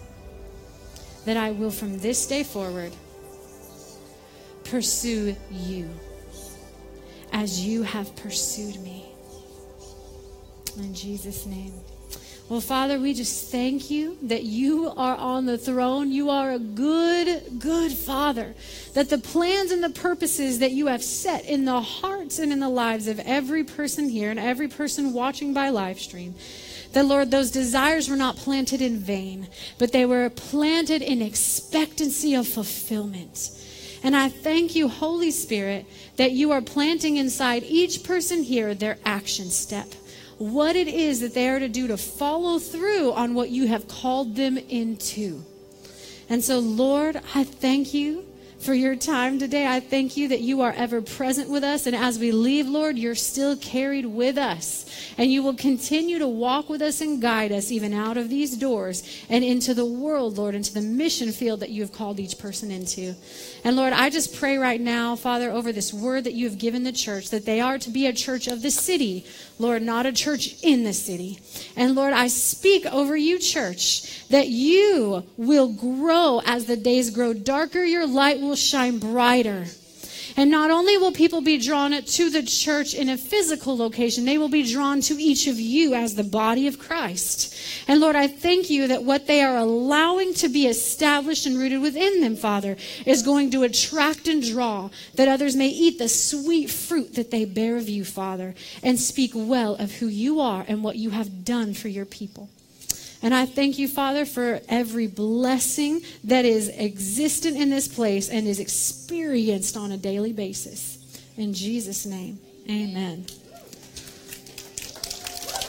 that I will from this day forward pursue you as you have pursued me. In Jesus' name. Well, Father, we just thank you that you are on the throne. You are a good, good Father. That the plans and the purposes that you have set in the hearts and in the lives of every person here and every person watching by live stream, that, Lord, those desires were not planted in vain, but they were planted in expectancy of fulfillment. And I thank you, Holy Spirit, that you are planting inside each person here their action step. What it is that they are to do to follow through on what you have called them into. And so, Lord, I thank you for your time today. I thank you that you are ever present with us. And as we leave, Lord, you're still carried with us. And you will continue to walk with us and guide us even out of these doors and into the world, Lord, into the mission field that you have called each person into. And Lord, I just pray right now, Father, over this word that you have given the church, that they are to be a church of the city, Lord, not a church in the city. And Lord, I speak over you, church, that you will grow as the days grow darker, your light will shine brighter. And not only will people be drawn to the church in a physical location, they will be drawn to each of you as the body of Christ. And Lord, I thank you that what they are allowing to be established and rooted within them, Father, is going to attract and draw that others may eat the sweet fruit that they bear of you, Father, and speak well of who you are and what you have done for your people. And I thank you, Father, for every blessing that is existent in this place and is experienced on a daily basis. In Jesus' name, amen.